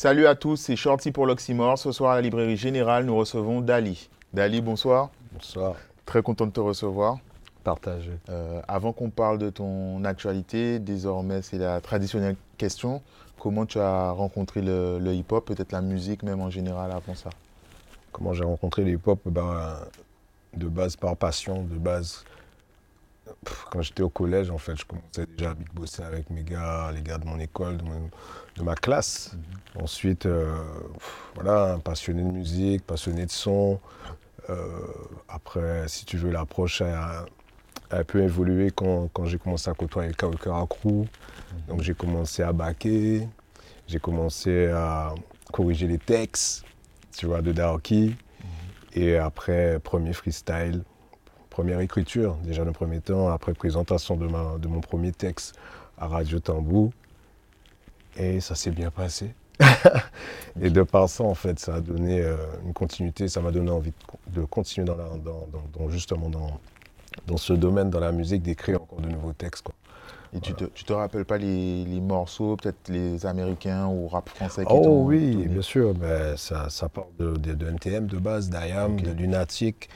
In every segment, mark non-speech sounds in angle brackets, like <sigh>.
Salut à tous, c'est Shorty pour l'Oxymore. Ce soir à la librairie générale, nous recevons Dali. Dali, bonsoir. Bonsoir. Très content de te recevoir. Partagé. Euh, avant qu'on parle de ton actualité, désormais c'est la traditionnelle question. Comment tu as rencontré le, le hip-hop, peut-être la musique même en général avant ça? Comment j'ai rencontré le hip-hop? Ben, De base par passion, de base. Pff, Quand j'étais au collège, en fait, je commençais déjà à big bosser avec mes gars, les gars de mon école, de, mon- de ma classe. Ensuite, euh, pff, voilà, passionné de musique, passionné de son. Euh, après, si tu veux, l'approche a, a un peu évolué quand, quand j'ai commencé à côtoyer Kawakara Crew. Donc j'ai commencé à baquer, j'ai commencé à corriger les textes, tu vois, de Daoki. Et après, premier freestyle, première écriture, déjà le premier temps, après présentation de, ma, de mon premier texte à Radio Tambou. Et ça s'est bien passé. <laughs> et de par ça, en fait, ça a donné euh, une continuité, ça m'a donné envie de, co- de continuer dans, la- dans- dans- dans- justement dans, ce domaine, dans la musique, d'écrire encore de nouveaux textes. quoi. Et tu, te, tu te rappelles pas les, les morceaux, peut-être les américains ou rap français qui Oh oui, bien sûr. mais ça, ça part de, de- de NTM de base, d'IAM, de Lunatic.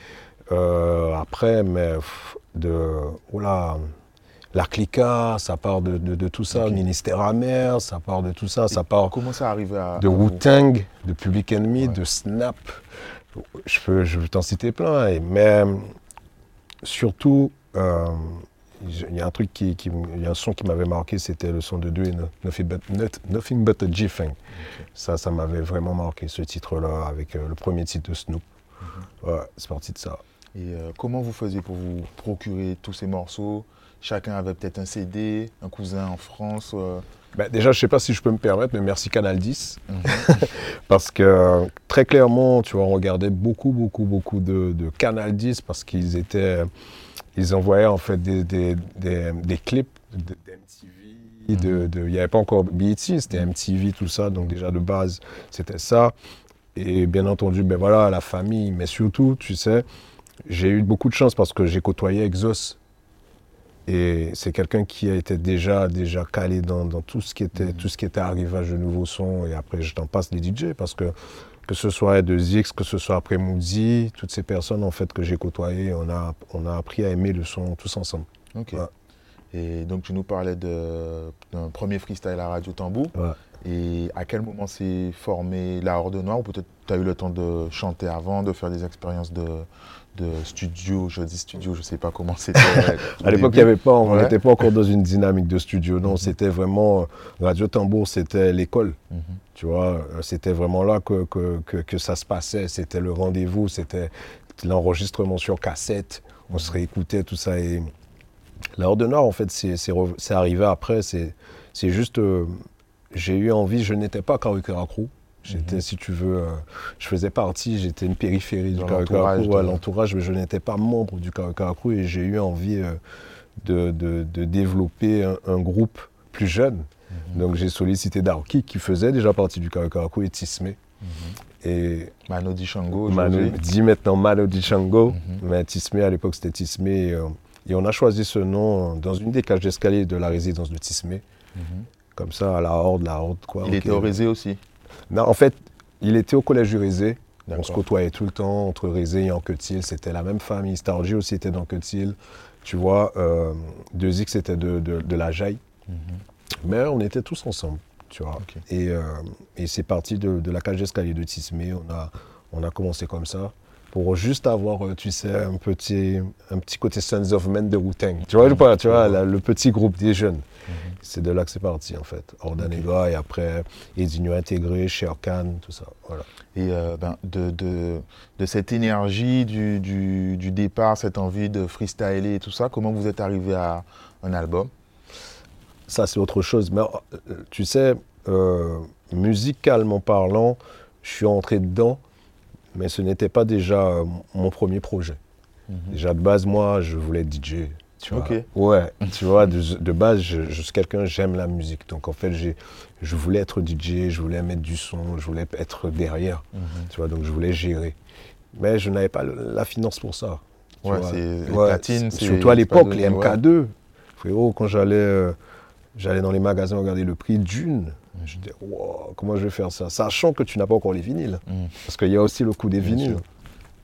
Euh, après, mais pff, de. Oula, la Clica, ça part de, de- de tout ça. Ok. Ministère amer, ça part de tout ça. Ça part Comment ça arrive à. de à vous Wu-Tang, de Public Enemy, Ouais. de Snap. Je peux, je peux t'en citer plein. et- mais surtout, euh, il y a un truc qui, qui y a un son qui m'avait marqué, c'était le son de Dwayne, Nothing But, Not- Nothing But a G-Thing. Ça, ça m'avait vraiment marqué, ce titre-là, avec euh, le premier titre de Snoop. Mhm. Ouais, c'est parti de ça. Et euh, comment vous faisiez pour vous procurer tous ces morceaux? Chacun avait peut-être un CD, un cousin en France. euh, Ben, déjà, je ne sais pas si je peux me permettre, mais merci Canal 10. Mhm. <laughs> Parce que euh, très clairement, tu vois, on regardait beaucoup, beaucoup, beaucoup de, de Canal 10 parce qu'ils étaient, ils envoyaient en fait des, des, des- des clips d'MTV. De- il n'y avait pas encore BET, c'était MTV, tout ça. Donc déjà de base, c'était ça. Et bien entendu, ben voilà, la famille. Mais surtout, tu sais, j'ai eu beaucoup de chance parce que j'ai côtoyé Exos. Et c'est quelqu'un qui a été déjà, déjà calé dans, dans tout, ce qui était, Mhm. tout ce qui était arrivage de nouveaux sons. Et après, je t'en passe les DJ parce que que ce soit E2X, que ce soit après Moody, toutes ces personnes en fait que j'ai côtoyées, on a, on a appris à aimer le son tous ensemble. Ok. Ouais. Et donc tu nous parlais de- d'un premier freestyle à Radio Tambou. Ouais. Et à quel moment s'est formé la Horde Noire? Ou peut-être tu as eu le temps de chanter avant, de faire des expériences de, de studio, je dis studio, je sais pas comment c'était. <laughs> au À l'époque, il avait pas, on Ouais. n'était pas encore dans une dynamique de studio. Non, Mhm. c'était vraiment euh, Radio Tambour, c'était l'école. Mhm. Tu vois, euh, c'était vraiment là que, que, que, que ça se passait. C'était le rendez-vous, c'était l'enregistrement sur cassette. On se réécoutait, tout ça. Et la Horde Noire, en fait, c'est arrivé après. C'est juste, euh, j'ai eu envie, je n'étais pas Kawikara Crew. J'étais, Mhm. si tu veux, euh, je faisais partie, j'étais une périphérie du Crew, à l'entourage, mais je n'étais pas membre du Kawikara Crew et j'ai eu envie euh, de, de- de développer un, un groupe plus jeune. Mhm. Donc j'ai sollicité Darky qui faisait déjà partie du Kawikara Crew et Tismé. Mhm. Et Mano Dichango Manu aujourd'hui. dit maintenant Mano Dichango, Mhm. mais Tismé à l'époque c'était Tismé. Et, euh, et on a choisi ce nom dans une des cages d'escalier de la résidence de Tismé. Mhm. Comme ça, à la Horde, la Horde, quoi. Il était au aussi. Non, en fait, il était au collège du Rézé. On se côtoyait tout le temps entre Rézé et Anquetil. C'était la même famille. Stargy aussi était d'Anquetil. Tu vois, euh, 2X était de, de, de la Jaille. Mhm. Mais on était tous ensemble, tu vois. Et, euh, et c'est parti de, de la cage d'escalier de Tismé. On a, on a commencé comme ça pour juste avoir, euh, tu sais, un petit, un petit côté Sons of Men de Wu-Tang. Tu vois, ou pas, tu vois, la- le petit groupe des jeunes. Mhm. C'est de là que c'est parti, en fait. Ordan Ok. Ega, et après, Edinho intégré, Sher Khan, tout ça. Voilà. Et euh, ben, de, de, de cette énergie du, du, du départ, cette envie de freestyler et tout ça, comment vous êtes arrivé à un album? Ça, c'est autre chose. Mais euh, tu sais, euh, musicalement parlant, je suis entré dedans, mais ce n'était pas déjà euh, mon premier projet. Déjà de base, moi, je voulais être DJ. Tu vois. Ouais, tu vois, de, de base, je, je suis quelqu'un, j'aime la musique. Donc en fait, je voulais être DJ, je voulais mettre du son, je voulais être derrière. Mhm. Tu vois, donc je voulais gérer. Mais je n'avais pas la finance pour ça. tu Ouais, vois. c'est Ouais, c'est- Surtout à l'époque, les ouais. MK2. Frérot, quand j'allais, euh, j'allais dans les magasins regarder le prix d'une, Je dis, wow, comment je vais faire ça? Sachant que tu n'as pas encore les vinyles. Mhm. Parce qu'il y a aussi le coût des Bien vinyles. sûr.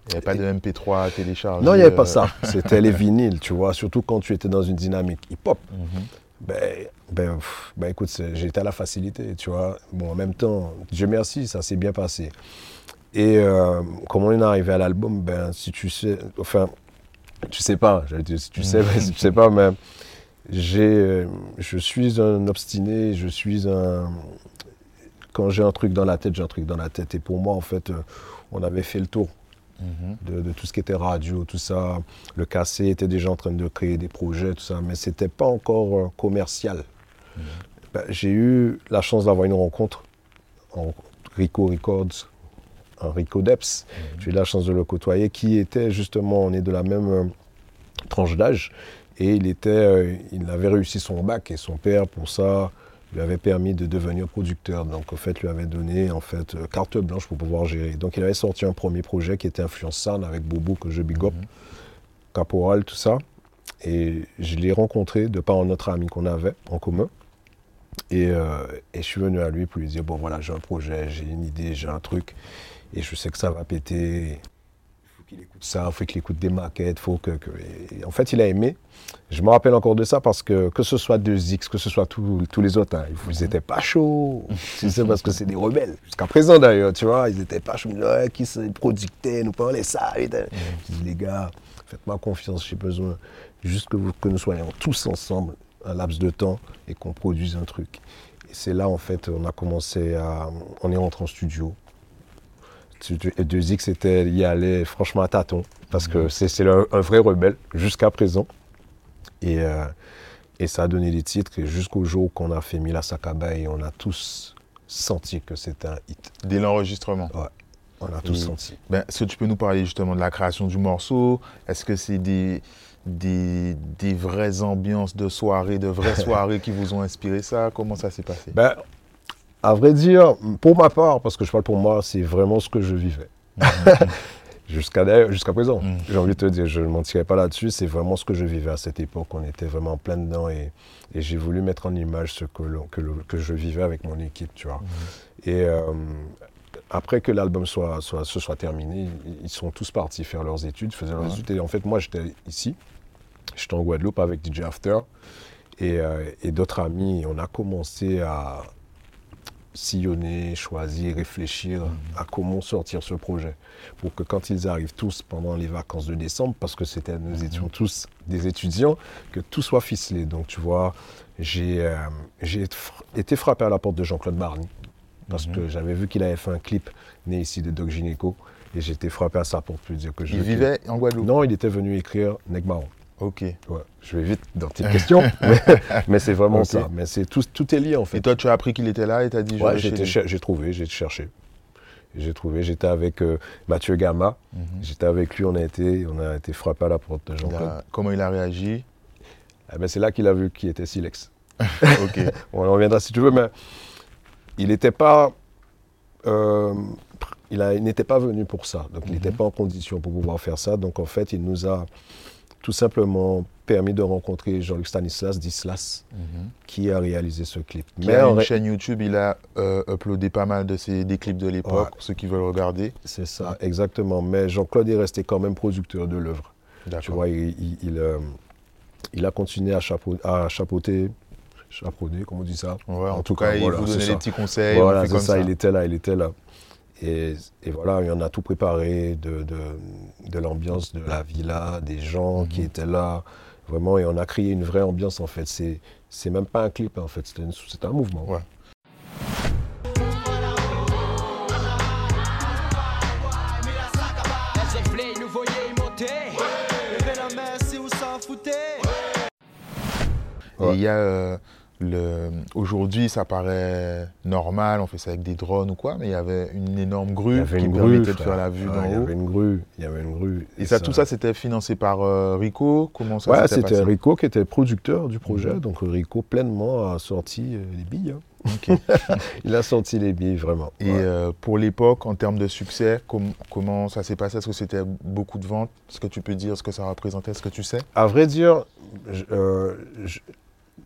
Il n'y avait pas de MP3 à télécharger. Non, il n'y avait pas euh, ça. <laughs> C'était les vinyles, tu vois. Surtout quand tu étais dans une dynamique hip-hop. mhm. Ben, ben, pff, ben écoute, été à la facilité, tu vois. Bon, en même temps, Dieu merci, ça s'est bien passé. Et euh, comment on est arrivé à l'album? Ben, si tu sais, enfin, tu sais pas, j'allais dire si tu sais, mais si tu sais pas, mais j'ai, euh, je suis un obstiné, je suis un. Quand j'ai un truc dans la tête, j'ai un truc dans la tête. Et pour moi, en fait, euh, on avait fait le tour Mhm. de, de tout ce qui était radio, tout ça. Le cassé était déjà en train de créer des projets, tout ça, mais c'était pas encore euh, commercial. Ben, J'ai eu la chance d'avoir une rencontre en Rico Records, en Rico Deps. J'ai eu la chance de le côtoyer, qui était justement, on est de la même euh, tranche d'âge, et il était, euh, il avait réussi son bac et son père pour ça lui avait permis de devenir producteur. Donc, en fait, lui avait donné en fait euh, carte blanche pour pouvoir gérer. Donc, il avait sorti un premier projet qui était Influence Sound avec Bobo que je big up, Caporal, tout ça. Et je l'ai rencontré de par un autre ami qu'on avait en commun. Et, euh, et je suis venu à lui pour lui dire bon voilà j'ai un projet, j'ai une idée, j'ai un truc et je sais que ça va péter. Qu'il écoute ça, il faut qu'il écoute des maquettes, faut que, que- et en fait il a aimé. Je me rappelle encore de ça parce que que ce soit 2X, que ce soit tous les autres, hein, ils n'étaient pas chauds. <laughs> Sais parce que c'est des rebelles. Jusqu'à présent d'ailleurs, tu vois, ils n'étaient pas chauds. Ouais, qui c'est producteur, nous parlait ça. et. Je dis les gars, faites-moi confiance, j'ai besoin juste que, vous- que nous soyons tous ensemble un laps de temps et qu'on produise un truc. Et c'est là, en fait, on a commencé à. On est rentré en studio. Studio- Et 2X, c'était y aller franchement à tâtons, parce que c'est c'est un vrai rebelle jusqu'à présent. Et, euh, et ça a donné des titres, jusqu'au jour qu'on a fait Mila Sakaba, et on a tous senti que c'était un hit. Dès l'enregistrement. On a tous Et- senti. Ben, Est-ce que tu peux nous parler justement de la création du morceau? Est-ce que c'est des, des, des vraies ambiances de soirée, de vraies <laughs> soirées qui vous ont inspiré ça? Comment ça s'est passé? Ben, à vrai dire, pour ma part, parce que je parle pour moi, c'est vraiment ce que je vivais. <laughs> Jusqu'à présent, Mm. j'ai envie de te dire, je ne mentirais pas là-dessus, c'est vraiment ce que je vivais à cette époque. On était vraiment en plein dedans et, et j'ai voulu mettre en image ce que, que, je vivais avec mon équipe, tu vois. Et euh, après que l'album soit, soit, se soit terminé, ils- sont tous partis faire leurs études, faisaient leurs études. Et en fait, moi, j'étais ici, j'étais en Guadeloupe avec DJ After et, euh, et d'autres amis. On a commencé à sillonner, choisir, réfléchir à comment sortir ce projet. Pour que quand ils arrivent tous pendant les vacances de décembre, parce que c'était, nous étions tous des étudiants, que tout soit ficelé. Donc tu vois, j'ai euh, été frappé à la porte de Jean-Claude Barney, parce Mhm. que j'avais vu qu'il avait fait un clip né ici de Doc Gynéco, et j'ai été frappé à sa porte pour dire que je Il vivait en Guadeloupe Non, il était venu écrire Negmao. Ok. Ouais, je vais vite dans tes questions, <laughs> mais, mais c'est vraiment ça. Mais c'est tout, tout est lié en fait. Et toi, tu as appris qu'il était là et tu as dit je Ouais, j'ai trouvé, j'ai cherché. J'ai trouvé, j'étais avec euh, Mathieu Gama, Mhm. j'étais avec lui, on a été, on a été frappé à la porte de Jean-Claude. Comment il a réagi? Eh ben, c'est là qu'il a vu qui était Silex. <laughs> Ok. <laughs> On en reviendra si tu veux, mais il n'était pas, euh, il n'était pas venu pour ça. Donc il n'était Mhm. pas en condition pour pouvoir faire ça. Donc en fait, il nous a tout simplement permis de rencontrer Jean-Luc Stanislas Dislas, Mhm. qui a réalisé ce clip. Il a en une ré- chaîne YouTube, il a euh, uploadé pas mal de ses, des clips de l'époque, Ouais. pour ceux qui veulent regarder. C'est ça, exactement. Mais Jean-Claude est resté quand même producteur de l'œuvre. Tu vois, il, il- il, euh, il a continué à, chapeau- à chapeauter, chapeauter, comment on dit ça Ouais, en, En tout tout cas, cas, il voilà, vous donnait ça. des petits conseils. on Voilà, c'est comme ça, il était là, il était là. Et, et voilà, il en a tout préparé de, de, de l'ambiance de la villa, des gens qui Mhm. étaient là, vraiment, et on a créé une vraie ambiance en fait. C'est, c'est même pas un clip en fait, c'était un mouvement. Ouais. Ouais. il y a euh. Aujourd'hui, ça paraît normal, on fait ça avec des drones ou quoi, mais il y avait une énorme grue qui une grue, permettait de frère. faire la vue d'en Il y avait une grue, il y avait une grue. Et ça, tout ça, c'était financé par euh, Rico? Comment ça Ouais, c'était Rico qui était producteur du projet, Mhm. donc Rico pleinement a sorti euh, les billes. hein. <laughs> Il a sorti les billes vraiment. Et Ouais. euh, pour l'époque, en termes de succès, com- comment ça s'est passé? Est-ce que c'était beaucoup de ventes? Est-ce que tu peux dire ce que ça représentait? Est-ce que tu sais? À vrai dire, je- euh, je-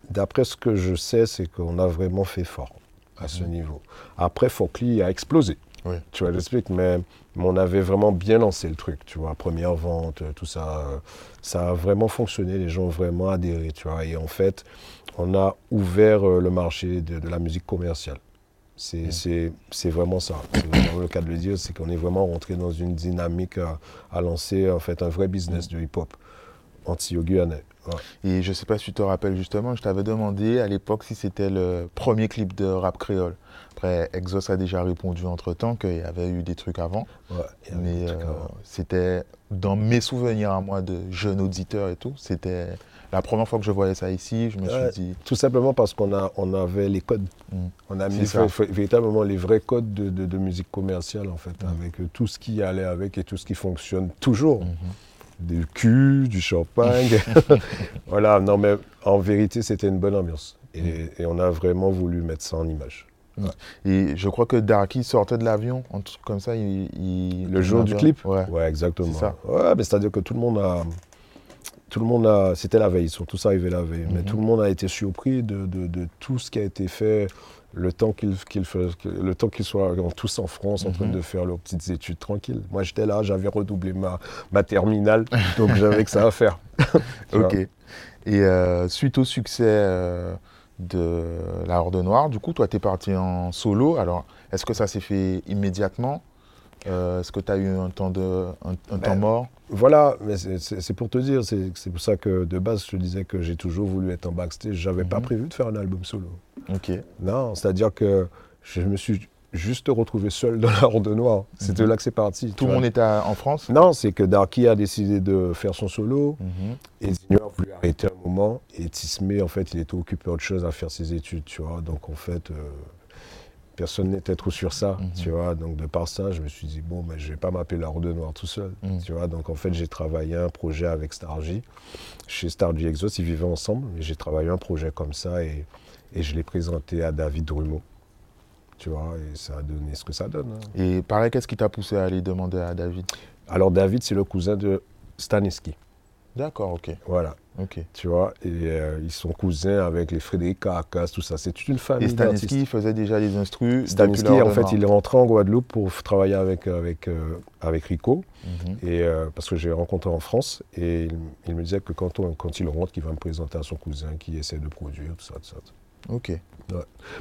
d'après ce que je sais, c'est qu'on a vraiment fait fort. à ce niveau. Après, Folkly a explosé. Oui. Tu vois, j'explique, mais, mais on avait vraiment bien lancé le truc, tu vois, première vente, euh, tout ça, euh, ça a vraiment fonctionné, les gens ont vraiment adhéré, tu vois, et en fait, on a ouvert euh, le marché de, de la musique commerciale. C'est c'est- vraiment ça, c'est vraiment le cas de le dire, c'est qu'on est vraiment rentré dans une dynamique à, à lancer en fait un vrai business de hip-hop anti-guyanais. Ouais. Et je sais pas si tu te rappelles justement, je t'avais demandé à l'époque si c'était le premier clip de rap créole. Après, Exos a déjà répondu entre-temps qu'il y avait eu des trucs avant. Ouais, il y avait Mais euh, c'était dans mes souvenirs à moi de jeune auditeur et tout. C'était la première fois que je voyais ça ici. Je me Ouais. suis dit, Tout simplement parce qu'on a, on avait les codes. Mm. On a mis véritablement les vrais codes de, de- de musique commerciale, en fait, Mm. avec tout ce qui allait avec et tout ce qui fonctionne toujours. Mhm. Du cul, du champagne. <laughs> voilà, non, mais en vérité, c'était une bonne ambiance. Et, Mm. et on a vraiment voulu mettre ça en image. Et je crois que Darky sortait de l'avion, un truc comme ça. Il, il- Le jour du clip Ouais. Ouais, exactement. C'est ça. Ouais, mais c'est-à-dire que tout le monde a. Tout le monde a. C'était la veille, ils sont tous arrivés la veille. Mais Mhm. tout le monde a été surpris de, de- de tout ce qui a été fait le temps qu'ils soient en- tous en France en train Mhm. de faire leurs petites études tranquilles. Moi, j'étais là, j'avais redoublé ma, ma terminale, donc j'avais que ça à faire. <laughs> Vois. Ok. Et euh, suite au succès euh, de La Horde Noire, du coup, toi, tu es parti en solo. Alors, est-ce que ça s'est fait immédiatement? Euh, Est-ce que tu as eu un temps, de, un, un Ben, temps mort? Voilà, mais c'est- pour te dire, c'est pour ça que de base, je te disais que j'ai toujours voulu être en backstage. J'avais pas Mhm. prévu de faire un album solo. Ok. Non, c'est-à-dire que je me suis juste retrouvé seul dans la Horde Noire. C'est de là que c'est parti. Tout le monde était à- en France? Non, c'est que Darky a décidé de faire son solo Mhm. et Zinio a voulu arrêter un moment et Tismé, en fait, il était occupé autre chose à faire ses études, tu vois. Donc, en fait, euh, personne n'était trop sur ça, Mhm. tu vois. Donc, de par ça, je me suis dit, bon, mais je vais pas m'appeler la Horde Noire tout seul, Mhm. tu vois. Donc, en fait, j'ai travaillé un projet avec Stargy. Chez Stargy Exos, ils vivaient ensemble, mais j'ai travaillé un projet comme ça et, et je l'ai présenté à David Drumeau. Tu vois, et ça a donné ce que ça donne. hein. Et pareil, qu'est-ce qui t'a poussé à aller demander à David? Alors, David, c'est le cousin de Staniski. D'accord, ok. Voilà, ok. tu vois, et euh, ils sont cousins avec les Frédéric Caracas, tout ça. C'est toute une famille Et d'artistes. faisait déjà les instrus Horde en fait, il est rentré en Guadeloupe pour travailler avec, avec, euh, avec Rico, Mhm. et, euh, parce que j'ai rencontré en France, et il, il me disait que quand, on- quand il rentre, qu'il va me présenter à son cousin qui essaie de produire, tout ça, tout ça. Ok.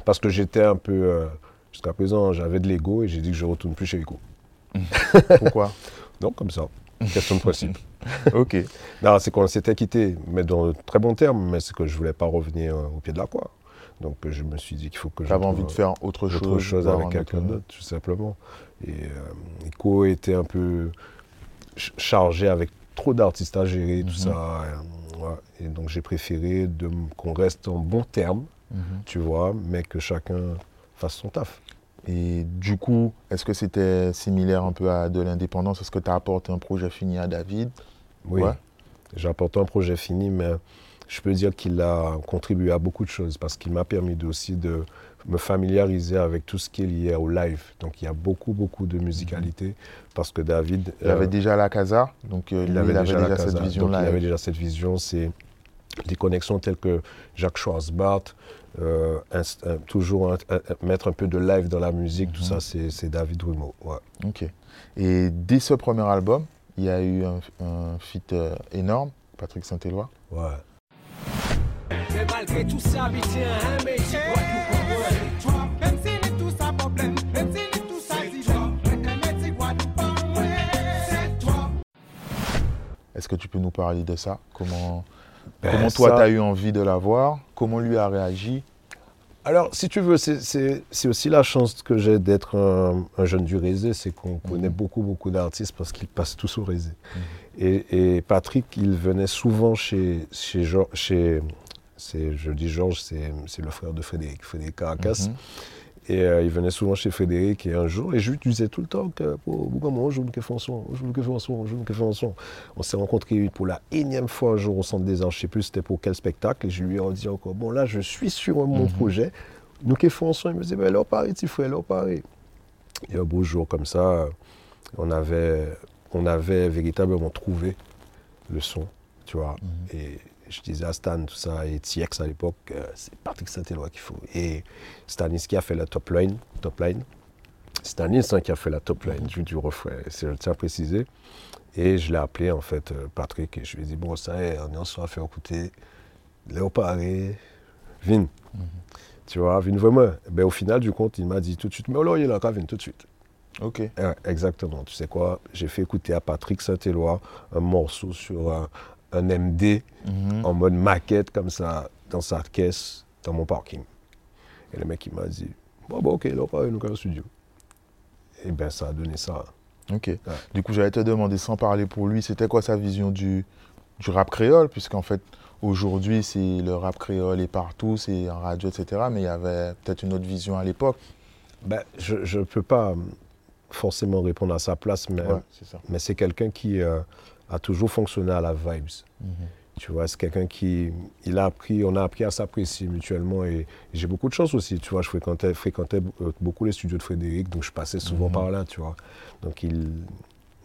Parce que j'étais un peu, euh, jusqu'à présent, j'avais de l'ego, et j'ai dit que je ne retourne plus chez Rico. <laughs> Pourquoi? Donc, comme ça, question de principe. Ok. Non, c'est qu'on s'était quitté, mais dans de très bons termes, mais c'est que je ne voulais pas revenir euh, au pied de la croix. Donc euh, je me suis dit qu'il faut que je. J'avais envie de euh, faire autre chose. autre chose avec un quelqu'un autre- d'autre, tout simplement. Et euh, était un peu ch- chargé avec trop d'artistes à gérer, tout Mhm. ça. euh, ouais. Et donc j'ai préféré qu'on reste en bons termes, Mhm. tu vois, mais que chacun fasse son taf. Et du coup, est-ce que c'était similaire un peu à de l'indépendance? Est-ce que tu as apporté un projet fini à David? Oui, Ouais. j'ai apporté un projet fini, mais je peux dire qu'il a contribué à beaucoup de choses parce qu'il m'a permis aussi de me familiariser avec tout ce qui est lié au live. Donc il y a beaucoup, beaucoup de musicalité parce que David... Il avait euh, déjà la casa, donc euh, lui, il avait déjà, la cette casa. vision Donc, là. Il avait déjà cette vision, c'est des connexions telles que Jacques Schwarzbart, euh, euh, toujours un- un- un- mettre un peu de live dans la musique, tout Mhm. ça, c'est David Rumeau. Ouais. Ok. Et dès ce premier album, il y a eu un, un feat euh, énorme, Patrick Saint-Éloi. Ouais. Mais malgré tout ça, il tient un métier. Même si ni tout ça problème, même si ni tout ça divin, mais que me dit Guadeloupe, ouais, c'est toi. Est-ce que tu peux nous parler de ça Comment, Ben, comment toi, ça- tu as eu envie de l'avoir Comment lui a réagi? Alors, si tu veux, c'est- aussi la chance que j'ai d'être un, un jeune du Rézé, c'est qu'on connaît beaucoup, beaucoup d'artistes parce qu'ils passent tous au Rézé. Et, et Patrick, il venait souvent chez, chez, Geor- chez je dis Georges, c'est le frère de Frédéric, Frédéric Caracas. Mhm. Et euh, il venait souvent chez Frédéric et un jour, et je lui disais tout le temps que oh, on joue le François, on joue le François, on joue le François. On s'est rencontrés pour la énième fois un jour au Centre des Arts, je ne sais plus c'était pour quel spectacle, et je lui ai dit encore, bon là je suis sur mon Mhm. projet, nous qui François, il me disait, ben là pareil, petit frère, là pareil. Et un beau jour comme ça, on avait, on avait véritablement trouvé le son, tu vois. Mhm. Et je disais à Stan, tout ça, et TX à l'époque, euh, c'est Patrick Saint-Éloi qu'il faut. Et Stanis qui a fait la top line, top line. Stanis hein, qui a fait la top line du, du refrain, c'est- je tiens à préciser. Et je l'ai appelé en fait euh, Patrick et je lui ai dit, bon ça y est, on est en soir à faire écouter Léopard et Vin. Tu vois, Vin vraiment. Ben, au final du compte, il m'a dit tout de suite, mais alors il est là, Vin, tout de suite. Ok. Ouais, exactement. Tu sais quoi J'ai fait écouter à Patrick Saint-Éloi un morceau sur un, un MD Mhm. en mode maquette comme ça dans sa caisse dans mon parking. Et le mec il m'a dit bon bah ok là on va nous un studio. Et ben ça a donné ça. Ok. Du coup, j'allais te demander, sans parler pour lui, c'était quoi sa vision du, du rap créole? Puisqu'en fait, aujourd'hui, c'est le rap créole est partout, c'est en radio, etc. Mais il y avait peut-être une autre vision à l'époque. Ben, je ne peux pas forcément répondre à sa place, mais, Ouais, mais c'est quelqu'un qui euh, a toujours fonctionné à la vibes. Mhm. Tu vois, c'est quelqu'un qui, il a appris, on a appris à s'apprécier mutuellement et, j'ai beaucoup de chance aussi. Tu vois, je fréquentais, fréquentais euh, beaucoup les studios de Frédéric, donc je passais souvent Mhm. par là, tu vois. Donc il,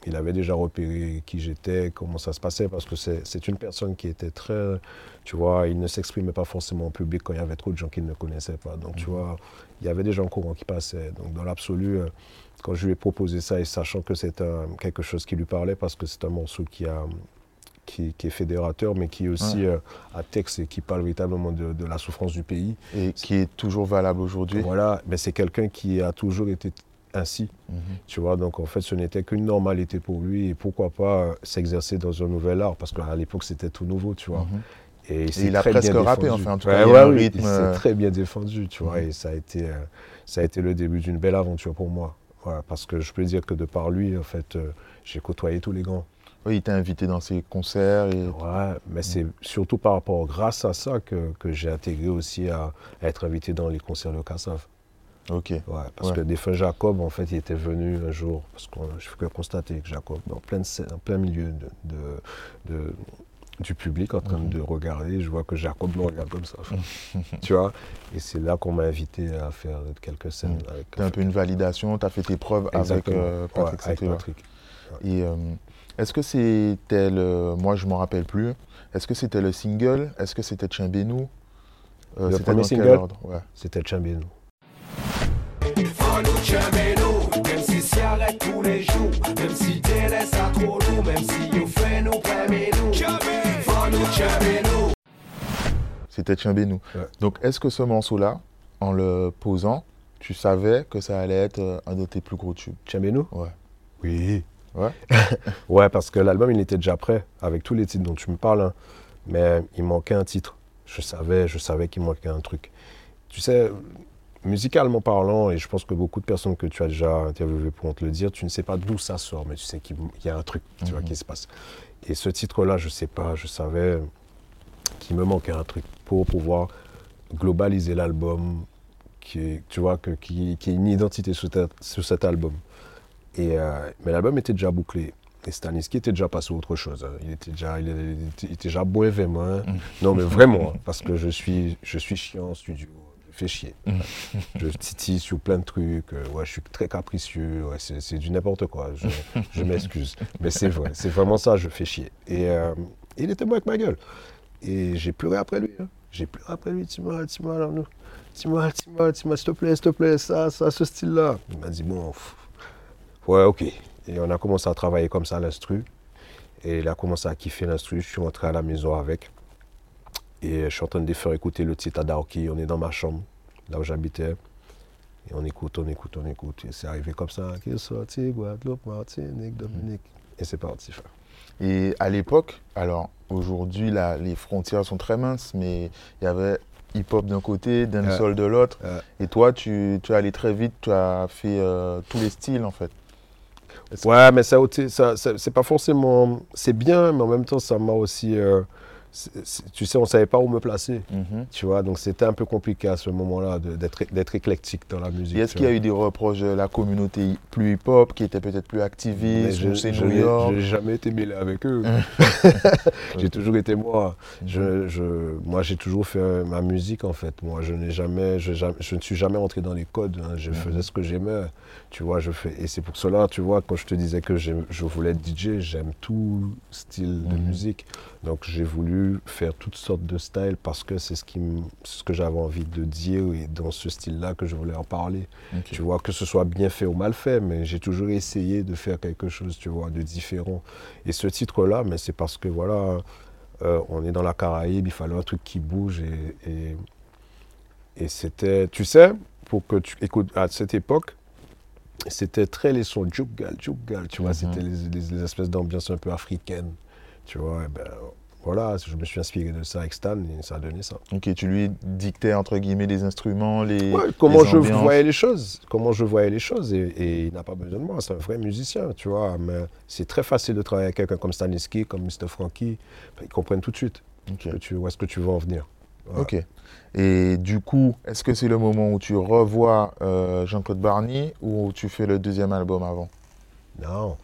il avait déjà repéré qui j'étais, comment ça se passait, parce que c'est une personne qui était très, tu vois, il ne s'exprimait pas forcément en public quand il y avait trop de gens qu'il ne connaissait pas. Donc tu Mhm. vois, il y avait des gens courants qui passaient. Donc dans l'absolu, euh, quand je lui ai proposé ça et sachant que c'est un- quelque chose qui lui parlait, parce que c'est un morceau qui a qui, qui est fédérateur, mais qui est aussi euh, à texte et qui parle véritablement de, de la souffrance du pays. Et qui est toujours valable aujourd'hui. Voilà, mais c'est quelqu'un qui a toujours été ainsi, Mhm. tu vois. Donc en fait, ce n'était qu'une normalité pour lui et pourquoi pas euh, s'exercer dans un nouvel art, parce qu'à l'époque c'était tout nouveau, tu vois. Mhm. Et, il a très presque rappé, défendu. enfin, en tout Ouais, cas, il y a ouais, un oui, rythme, il s'est euh, très bien défendu, tu vois, Mhm. et ça a été, euh, ça a été le début d'une belle aventure pour moi. Voilà, parce que je peux dire que de par lui, en fait, euh, j'ai côtoyé tous les grands. Oui, il t'a invité dans ses concerts. Et... Ouais, mais c'est surtout par rapport, grâce à ça, que, que j'ai intégré aussi à, à être invité dans les concerts de Cassav. Ok. Ouais, parce Ouais. que Défunt Jacob, en fait, il était venu un jour, parce que je fais que constater que Jacob, en plein, en plein milieu de, de- de- du public, en train Mhm. de regarder, je vois que Jacob me regarde comme ça. <laughs> tu vois? Et c'est là qu'on m'a invité à faire quelques scènes. Avec, T'as un peu une validation, t'as fait tes preuves avec euh, Ouais, Patrick avec Saint-Éloi. Patrick. Et euh, est-ce que c'était le. Moi, je m'en rappelle plus. Est-ce que c'était le single? Est-ce que c'était Chimbénou Euh, Le c'était premier single? Ouais. C'était Chambiano. Faut nous chummer nous, même si s'y arrête tous les jours, même si t'es laisse à trop lourd, même si you fait nous prémer nous. Faut nous chummer nous. C'était Chimbénou. Ouais. Donc, est-ce que ce morceau-là, en le posant, tu savais que ça allait être euh, un de tes plus gros tubes? Chambiano Ouais. Oui. Ouais. <laughs> ouais, parce que l'album, il était déjà prêt, avec tous les titres dont tu me parles. hein. Mais il manquait un titre. Je savais, je savais qu'il manquait un truc. Tu sais, musicalement parlant, et je pense que beaucoup de personnes que tu as déjà interviewées pourront te le dire, tu ne sais pas d'où ça sort, mais tu sais qu'il y a un truc tu vois, Mhm. qui se passe. Et ce titre-là, je sais pas, je savais qu'il me manquait un truc pour pouvoir globaliser l'album, qui tu vois, que, qui, qui est une identité sur, ta- sur cet album. Et, euh, mais l'album était déjà bouclé. Et Stanisky était déjà passé à autre chose. Il était déjà, il était, il déjà boévé, moi. hein. Non, mais vraiment, hein, parce que je suis, je suis chiant en studio. Je fais chier. je titille sur plein de trucs. euh, ouais, je suis très capricieux. ouais, c'est du n'importe quoi. Je, m'excuse. Mais c'est vrai. C'est vraiment ça, je fais chier. Et euh, il était bon avec ma gueule. Et j'ai pleuré après lui. hein. J'ai pleuré après lui. Alors, nous. dis-moi, dis-moi, dis-moi, s'il te plaît, s'il te plaît, ça, ça, ce style-là. Il m'a dit, bon, ouais, ok. Et on a commencé à travailler comme ça l'instru. Et il a commencé à kiffer l'instru. Je suis rentré à la maison avec. Et je suis en train de faire écouter le titre à Daoki. On est dans ma chambre, là où j'habitais. Et on écoute, on écoute, on écoute. Et c'est arrivé comme ça. Qui est sorti, Guadeloupe, Martinique, Dominique. Et c'est parti, frère. Et à l'époque, alors aujourd'hui, là, les frontières sont très minces, mais il y avait hip-hop d'un côté, dancehall de l'autre. Et toi, tu, tu es allé très vite, tu as fait euh, tous les styles en fait. Ouais, mais ça, ôté- ça, ça- c'est pas forcément. C'est bien, mais en même temps, ça m'a aussi. euh, tu sais, on savait pas où me placer. Mhm. Tu vois, donc c'était un peu compliqué à ce moment-là d'être d'être éclectique dans la musique. Est-ce qu'il y a eu des reproches de la communauté plus hip-hop qui était peut-être plus activiste, je- ou c'est je New York? J'ai jamais été mêlé avec eux. <laughs> <laughs> j'ai toujours été moi. Je, je- moi, j'ai toujours fait ma musique en fait. Moi, je n'ai jamais, je, je ne suis jamais entré dans les codes. hein. Je faisais ce que j'aimais. Tu vois, je fais. Et c'est pour cela, tu vois, quand je te disais que je voulais être DJ, j'aime tout style de Mhm. musique. Donc, j'ai voulu faire toutes sortes de styles parce que c'est ce, qui que j'avais envie de dire et dans ce style-là que je voulais en parler. Tu vois, que ce soit bien fait ou mal fait, mais j'ai toujours essayé de faire quelque chose, tu vois, de différent. Et ce titre-là, mais c'est parce que, voilà, euh, on est dans la Caraïbe, il fallait un truc qui bouge et, et, et c'était, tu sais, pour que tu écoutes, à cette époque, c'était très les sons Djougal, Djougal, tu vois, Mhm. c'était les, les- les espèces d'ambiance un peu africaine, tu vois, et ben, voilà, je me suis inspiré de ça avec Stan et ça a donné ça. Ok, tu lui dictais entre guillemets les instruments, les. Ouais, comment les je voyais les choses, comment je voyais les choses, et, et il n'a pas besoin de moi, c'est un vrai musicien, tu vois, mais c'est très facile de travailler avec quelqu'un comme Staniski, comme Mr. Frankie, ils comprennent tout de suite Ok. que tu, où est-ce que tu veux en venir. Ok. Et du coup, est-ce que c'est le moment où tu revois euh, Jean-Claude Barny ou tu fais le deuxième album avant? Non,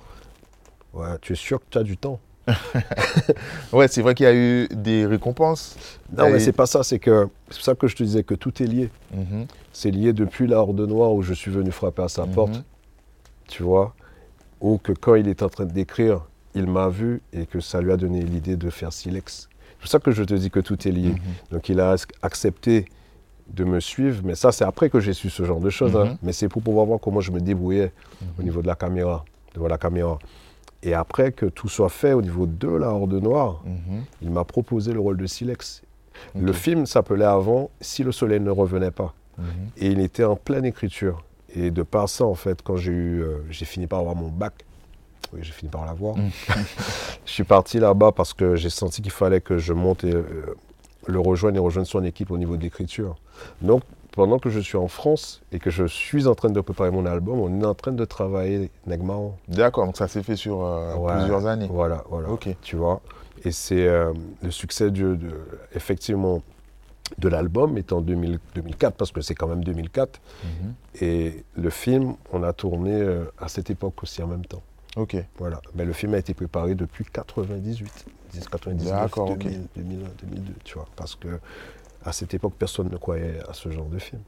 ouais, tu es sûr que tu as du temps <laughs> Ouais, c'est vrai qu'il y a eu des récompenses. Non, mais Et- c'est pas ça, c'est que, c'est pour ça que je te disais que tout est lié. Mhm, C'est lié depuis la Horde Noire où je suis venu frapper à sa mhm. porte, tu vois, ou que quand il est en train d'écrire, il m'a vu et que ça lui a donné l'idée de faire Silex. C'est pour ça que je te dis que tout est lié. Mhm. Donc il a ac- accepté de me suivre, mais ça c'est après que j'ai su ce genre de choses. hein. Mais c'est pour pouvoir voir comment je me débrouillais au niveau de la caméra, devant la caméra. Et après que tout soit fait au niveau de la Horde Noire, Mhm. il m'a proposé le rôle de Silex. Le film s'appelait avant Si le soleil ne revenait pas. Mhm. Et il était en pleine écriture. Et de par ça, en fait, quand j'ai eu, euh, j'ai fini par avoir mon bac, oui, j'ai fini par l'avoir, Mm. <laughs> je suis parti là-bas parce que j'ai senti qu'il fallait que je monte et euh, le rejoigne et rejoigne son équipe au niveau de l'écriture. Donc, pendant que je suis en France et que je suis en train de préparer mon album, on est en train de travailler Negmao. D'accord, donc ça s'est fait sur euh, Ouais. plusieurs années. Voilà, voilà. Ok. Tu vois Et c'est euh, le succès de, de- effectivement de l'album est en 2000 2004 parce que c'est quand même 2004 Mhm. et le film on a tourné euh, à cette époque aussi en même temps. Ok. Voilà. Mais le film a été préparé depuis 98, 99, D'accord, ok. 2000, 2001, 2002, tu vois, parce que à cette époque personne ne croyait à ce genre de film.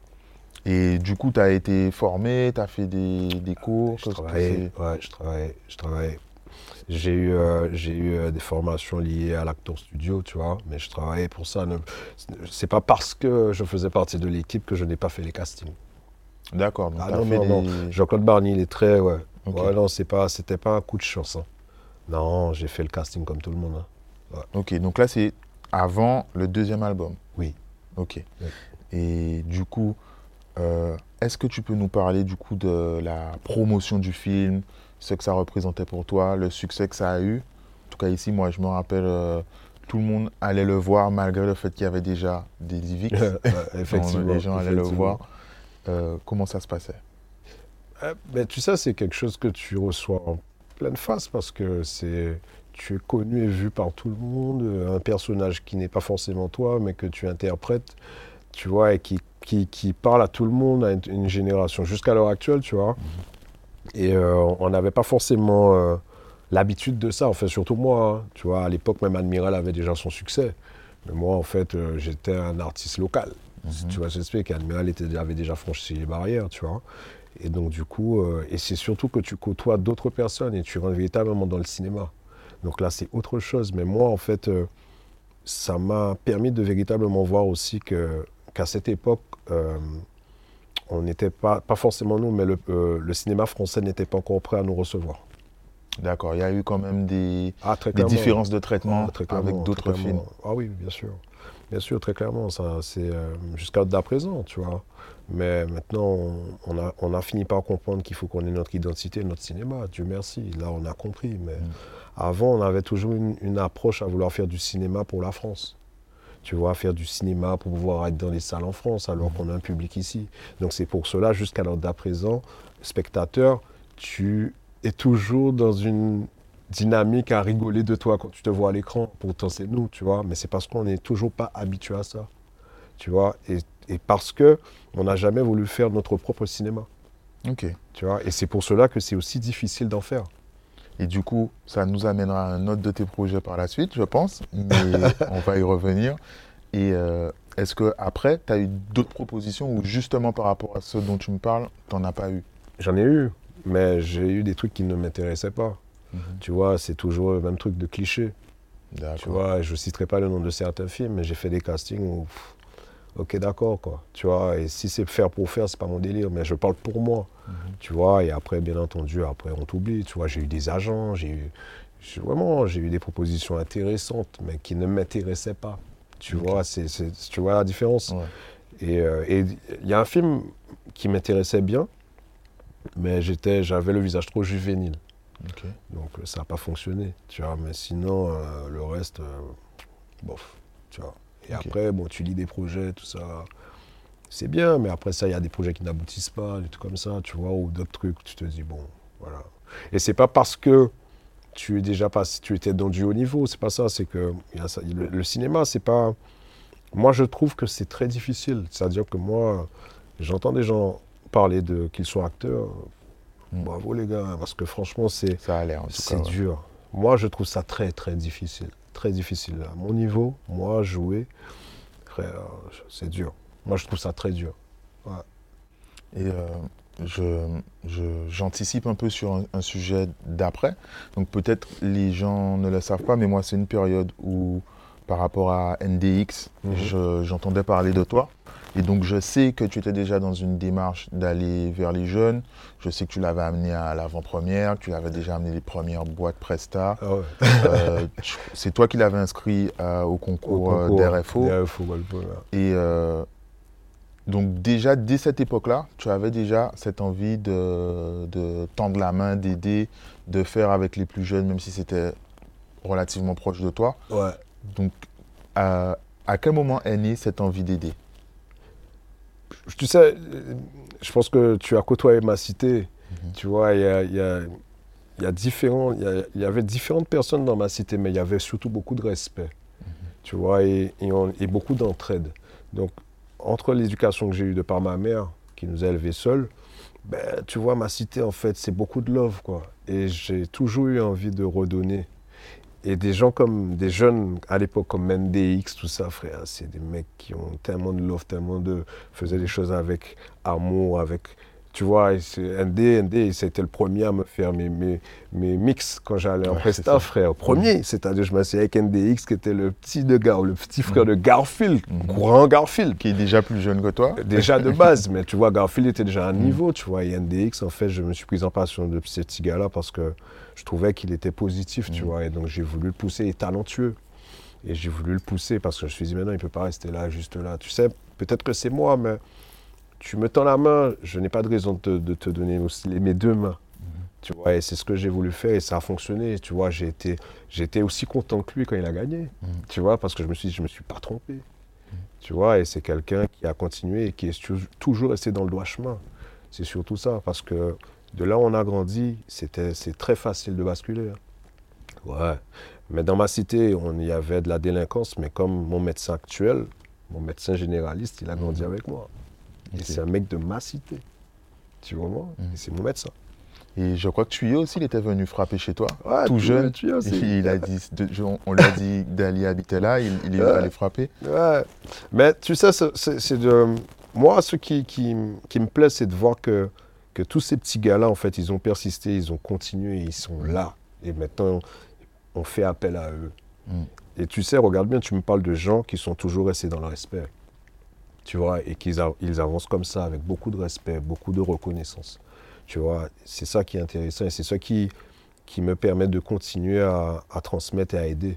Et du coup, tu as été formé, tu as fait des, des cours Je travaillais, ouais, je travaillais, je travaillais. J'ai eu, euh, j'ai eu euh, des formations liées à l'acteur studio, tu vois, mais je travaillais pour ça. C'est pas parce que je faisais partie de l'équipe que je n'ai pas fait les castings. D'accord, Ah non, non, des... Jean-Claude Barnier, il est très, ouais. Ok. Ouais, non, c'est pas, c'était pas un coup de chance. hein. Non, j'ai fait le casting comme tout le monde. hein. Ok, donc là, c'est avant le deuxième album. Oui. Ok. Et du coup, euh, est-ce que tu peux nous parler du coup de la promotion du film, ce que ça représentait pour toi, le succès que ça a eu? En tout cas, ici, moi, je me rappelle, euh, tout le monde allait le voir malgré le fait qu'il y avait déjà des <laughs> Donc, effectivement. les gens allaient le voir. Euh, comment ça se passait? Ben, tu sais, c'est quelque chose que tu reçois en pleine face parce que c'est tu es connu et vu par tout le monde, euh, un personnage qui n'est pas forcément toi, mais que tu interprètes, tu vois, et qui, qui, qui parle à tout le monde, à une, génération, jusqu'à l'heure actuelle, tu vois. Et euh, on n'avait pas forcément euh, l'habitude de ça, en fait, surtout moi, hein. tu vois, à l'époque, même Admiral avait déjà son succès. Mais moi, en fait, euh, j'étais un artiste local. Mhm. Tu vois, j'explique, Admiral était, avait déjà franchi les barrières, tu vois. Et donc, du coup, et c'est surtout que tu côtoies d'autres personnes et tu rentres véritablement dans le cinéma. Donc là, c'est autre chose. Mais moi, en fait, euh, ça m'a permis de véritablement voir aussi que, qu'à cette époque, euh, on n'était pas, pas forcément nous, mais le, euh, le cinéma français n'était pas encore prêt à nous recevoir. D'accord, il y a eu quand même des, Ah, des différences de traitement Ah, avec d'autres films. Ah oui, bien sûr. Bien sûr, très clairement. Ça, c'est jusqu'à d'à présent, tu vois. Mais maintenant, on, on a, on a fini par comprendre qu'il faut qu'on ait notre identité, notre cinéma. Dieu merci. Là, on a compris. Mais Mm. Avant, on avait toujours une, une approche à vouloir faire du cinéma pour la France. Tu vois, faire du cinéma pour pouvoir être dans les salles en France, alors qu'on a un public ici. Donc c'est pour cela, jusqu'à l'heure d'à présent, spectateur, tu es toujours dans une dynamique à rigoler de toi quand tu te vois à l'écran. Pourtant, c'est nous, tu vois. Mais c'est parce qu'on n'est toujours pas habitué à ça. Tu vois. Et, et parce que on n'a jamais voulu faire notre propre cinéma. Ok. Tu vois. Et c'est pour cela que c'est aussi difficile d'en faire. Et du coup, ça nous amènera à un autre de tes projets par la suite, je pense, mais <laughs> on va y revenir. Et euh, est-ce que après, tu as eu d'autres propositions ou justement par rapport à ce dont tu me parles, tu n'en as pas eu? J'en ai eu, mais j'ai eu des trucs qui ne m'intéressaient pas. Tu vois, c'est toujours le même truc de cliché. Tu vois, je citerai pas le nom de certains films, mais j'ai fait des castings où, pff, ok, d'accord, quoi. Tu vois, et si c'est faire pour faire, c'est pas mon délire, mais je parle pour moi. Tu vois, et après, bien entendu, après, on t'oublie. Tu vois, j'ai eu des agents, j'ai eu, vraiment, j'ai eu des propositions intéressantes, mais qui ne m'intéressaient pas. Tu vois, c'est, c'est- tu vois la différence. Ouais. Et euh, et il y a un film qui m'intéressait bien, mais j'étais, j'avais le visage trop juvénile. Donc ça n'a pas fonctionné, tu vois. Mais sinon, euh, le reste, euh, bof, tu vois. Et après, bon, tu lis des projets, tout ça. C'est bien, mais après ça, il y a des projets qui n'aboutissent pas, des trucs comme ça, tu vois, ou d'autres trucs, tu te dis, bon, voilà. Et c'est pas parce que tu es déjà passé, tu étais dans du haut niveau, c'est pas ça, c'est que il y a ça- le, le cinéma, c'est pas. Moi, je trouve que c'est très difficile. C'est-à-dire que moi, j'entends des gens parler de qu'ils soient acteurs. Mm. Bravo les gars, parce que franchement, c'est Ça a l'air en tout c'est ouais. dur. Moi, je trouve ça très, très difficile. Très difficile. À mon niveau, moi, jouer, frère, c'est dur. Moi, je trouve ça très dur. Et euh, je, je- j'anticipe un peu sur un sujet d'après. Donc peut-être les gens ne le savent pas, mais moi c'est une période où par rapport à NDX, Mhm. je- j'entendais parler de toi. Et donc je sais que tu étais déjà dans une démarche d'aller vers les jeunes. Je sais que tu l'avais amené à l'avant-première, que tu l'avais déjà amené les premières boîtes Presta. Ah ouais. Euh, c'est toi qui l'avais inscrit euh, au concours, euh, d'RFO. Et euh, donc déjà, dès cette époque-là, tu avais déjà cette envie de, de tendre la main, d'aider, de faire avec les plus jeunes, même si c'était relativement proche de toi. Ouais. Donc, à, à quel moment est née cette envie d'aider? Tu sais, je pense que tu as côtoyé ma cité. Mhm. Tu vois, il y a, il y a- il y a différents, il y, a- il y avait différentes personnes dans ma cité, mais il y avait surtout beaucoup de respect. Tu vois, et, et on- et beaucoup d'entraide. Donc, entre l'éducation que j'ai eue de par ma mère, qui nous a élevés seuls, ben, tu vois, ma cité, en fait, c'est beaucoup de love, quoi. Et j'ai toujours eu envie de redonner. Et des gens comme, des jeunes à l'époque comme MDX, tout ça, frère, c'est des mecs qui ont tellement de love, tellement de. faisaient des choses avec amour, avec. Tu vois, ND, ND, c'était le premier à me faire mes, mes, mes mix quand j'allais en Ouais, Presta, frère. Premier, c'est-à-dire, je m'assieds avec NDX, qui était le petit de Gar, le petit frère de Garfield, Mhm. grand Garfield. Qui est déjà plus jeune que toi Déjà de <laughs> base, mais tu vois, Garfield était déjà à un Mm. niveau, tu vois. Et NDX, en fait, je me suis pris en passion de ce petit gars-là parce que je trouvais qu'il était positif, tu Mm. vois. Et donc, j'ai voulu le pousser, il est talentueux. Et j'ai voulu le pousser parce que je me suis dit, maintenant, il ne peut pas rester là, juste là. Tu sais, peut-être que c'est moi, mais tu me tends la main, je n'ai pas de raison de te, de te donner aussi mes deux mains. Tu vois, et c'est ce que j'ai voulu faire et ça a fonctionné. Tu vois, j'ai été, été aussi content que lui quand il a gagné. Mm. Tu vois, parce que je me suis dit, je me suis pas trompé. Tu vois, et c'est quelqu'un qui a continué et qui est tou- toujours resté dans le droit chemin. C'est surtout ça, parce que de là où on a grandi, c'était, c'est très facile de basculer. hein. Ouais. Mais dans ma cité, on y avait de la délinquance, mais comme mon médecin actuel, mon médecin généraliste, il a grandi avec moi. Et c'est un mec de ma cité. Tu vois, moi. Et c'est mon médecin. Et je crois que tu y es aussi, il était venu frapper chez toi. Ouais, Tout jeune. tu vois, c'est- Il a dit, <laughs> on on lui a dit d'aller habiter là, il, il est Ouais. allé frapper. Ouais. Mais tu sais, c'est- de. Moi, ce qui, qui, qui me plaît, c'est de voir que, que tous ces petits gars-là, en fait, ils ont persisté, ils ont continué, ils sont là. Et maintenant, on fait appel à eux. Mm. Et tu sais, regarde bien, tu me parles de gens qui sont toujours restés dans le respect. Tu vois, et qu'ils ils avancent comme ça, avec beaucoup de respect, beaucoup de reconnaissance. Tu vois, c'est ça qui est intéressant et c'est ça qui, qui me permet de continuer à, à transmettre et à aider.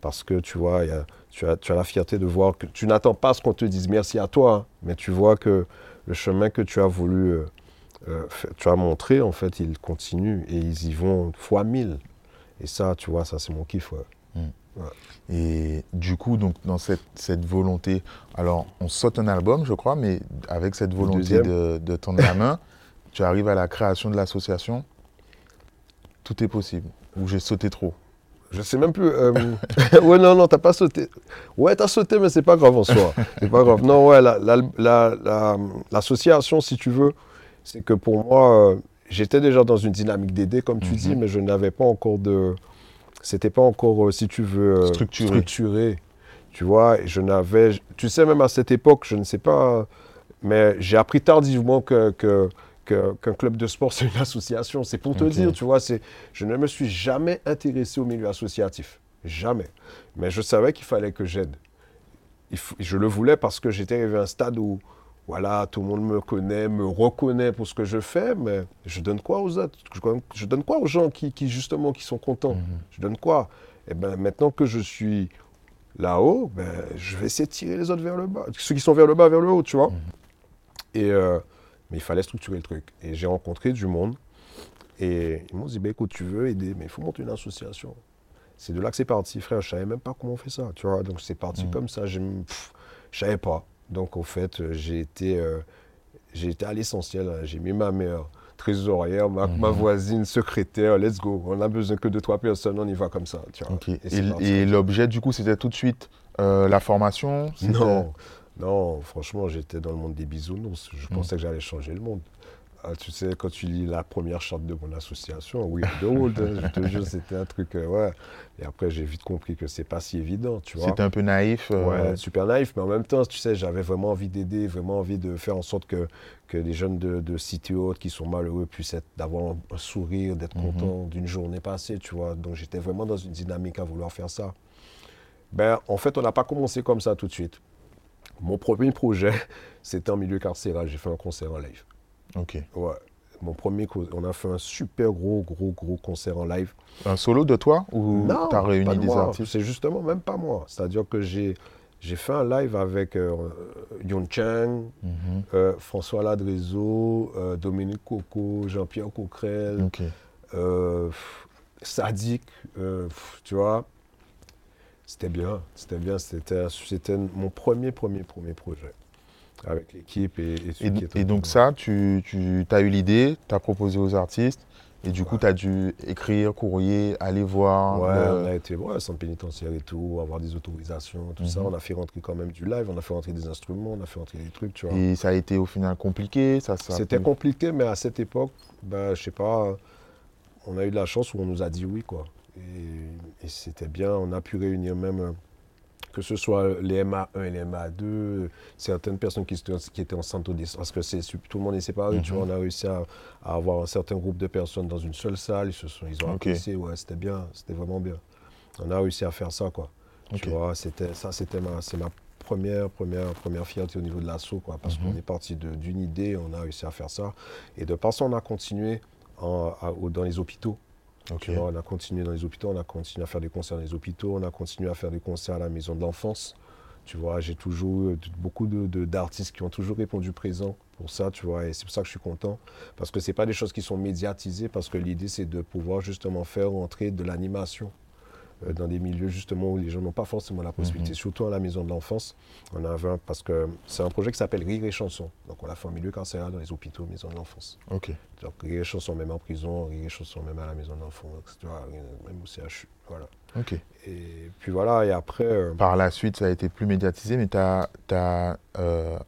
Parce que tu vois, il y a- tu, as, tu as la fierté de voir que tu n'attends pas ce qu'on te dise merci à toi, hein, mais tu vois que le chemin que tu as voulu, euh, euh, tu as montré, en fait, il continue et ils y vont fois mille. Et ça, tu vois, ça c'est mon kiff. ouais. Et du coup, donc, dans cette, cette volonté, alors on saute un album, je crois, mais avec cette volonté de, de tendre la main, tu arrives à la création de l'association. Tout est possible. Ou j'ai sauté trop. Je sais même plus. euh, <laughs> ouais, non, non, t'as pas sauté. Ouais, t'as sauté, mais c'est pas grave en soi. C'est pas grave. Non, ouais, la- la- la- la- l'association, si tu veux, c'est que pour moi, euh, j'étais déjà dans une dynamique d'aider, comme tu Mhm. dis, mais je n'avais pas encore de. C'était pas encore, euh, si tu veux, euh, Structuré. structuré. Tu vois, je n'avais. Tu sais, même à cette époque, je ne sais pas, mais j'ai appris tardivement que. que que- qu'un club de sport, <laughs> c'est une association. C'est pour te dire, tu vois, c'est, je ne me suis jamais intéressé au milieu associatif. Jamais. Mais je savais qu'il fallait que j'aide. Il Je le voulais parce que j'étais arrivé à un stade où, voilà, tout le monde me connaît, me reconnaît pour ce que je fais, mais je donne quoi aux autres? Je, donne quoi aux gens qui, qui, justement, qui sont contents? Je donne quoi? Et ben maintenant que je suis là-haut, ben, je vais essayer de tirer les autres vers le bas. Ceux qui sont vers le bas, vers le haut, tu vois? Et, euh, mais il fallait structurer le truc. Et j'ai rencontré du monde. Et ils m'ont dit, ben, écoute, tu veux aider, mais il faut monter une association. C'est de là que c'est parti, frère. Je savais même pas comment on fait ça, tu vois? Donc c'est parti comme ça. Je ne savais pas. Donc au fait, euh, j'ai été, euh, été à l'essentiel. hein. J'ai mis ma mère trésorière, ma, ma voisine secrétaire. Let's go. On a besoin que de trois personnes. On y va comme ça, tu vois. Et l'objet, du coup, c'était tout de suite euh, la formation Non, non, franchement, j'étais dans le monde des bisounours. Je Mm. pensais que j'allais changer le monde. Ah, tu sais, quand tu lis la première charte de mon association, oui, the world, hein, je te <laughs> jure, c'était un truc, euh, ouais. Et après, j'ai vite compris que c'est pas si évident, tu vois. C'était un peu naïf. euh, Ouais, super naïf, mais en même temps, tu sais, j'avais vraiment envie d'aider, vraiment envie de faire en sorte que, que les jeunes de, de cité haute qui sont malheureux puissent d'avoir un, sourire, d'être Mhm. contents d'une journée passée, tu vois. Donc j'étais vraiment dans une dynamique à vouloir faire ça. Ben, en fait, on n'a pas commencé comme ça tout de suite. Mon premier projet, <laughs> c'était en milieu carcéral. J'ai fait un concert en live. Ok. Ouais. Mon premier, on a fait un super gros, gros, gros concert en live. Un solo de toi ou Non, t'as pas réuni de des moi. artistes? C'est justement même pas moi. C'est-à-dire que j'ai j'ai fait un live avec euh, Yon Chang, Mhm. euh, François Ladrezo, euh, Dominique Coco, Jean-Pierre Coquerel, Ok. pff, Sadik, pff, tu vois. C'était bien, c'était bien. C'était c'était mon premier, premier, premier projet avec l'équipe et, et Et, et donc ça, tu, tu as eu l'idée, tu as proposé aux artistes, et du coup, tu as dû écrire, courrier, aller voir. Ouais, le- on a été ouais, centre pénitentiaire et tout, avoir des autorisations, tout ça. Mhm. On a fait rentrer quand même du live, on a fait rentrer des instruments, on a fait rentrer des trucs, tu vois. Et ça a été au final compliqué. Ça, ça a C'était pu- compliqué, mais à cette époque, ben, je sais pas, on a eu de la chance où on nous a dit oui, quoi. Et, et c'était bien, on a pu réunir même, euh, que ce soit les MA1 et les MA2, euh, certaines personnes qui, étaient- qui étaient en centre de parce que c'est, tout le monde est séparé, tu Mhm. vois, on a réussi à, à avoir un certain groupe de personnes dans une seule salle, ils, se sont, ils ont apprécié, ouais, c'était bien, c'était vraiment bien. On a réussi à faire ça, quoi. Tu vois, c'était, ça, c'était ma, c'est ma première, première, première fierté au niveau de l'assaut, quoi, parce Mhm. qu'on est parti d'une idée, on a réussi à faire ça. Et de par ça, on a continué en- à- au- dans les hôpitaux. Tu vois, on a continué dans les hôpitaux, on a continué à faire des concerts dans les hôpitaux, on a continué à faire des concerts à la maison de l'enfance. Tu vois, j'ai toujours eu beaucoup de- de- d'artistes qui ont toujours répondu présent pour ça, tu vois, et c'est pour ça que je suis content. Parce que ce pas des choses qui sont médiatisées, parce que l'idée, c'est de pouvoir justement faire entrer de l'animation euh, dans des milieux justement où les gens n'ont pas forcément la possibilité, Mhm. surtout à la maison de l'enfance. On avait un- parce que c'est un projet qui s'appelle Rire et Chanson. Donc on l'a fait en milieu carcéral dans les hôpitaux, maison de l'enfance. Ok. Donc rire et chanson même en prison, rire et chanson même à la maison d'enfants, tu vois, même au CHU. Voilà. Ok. Et puis voilà, et après, euh, Par la suite, ça a été plus médiatisé, mais tu as,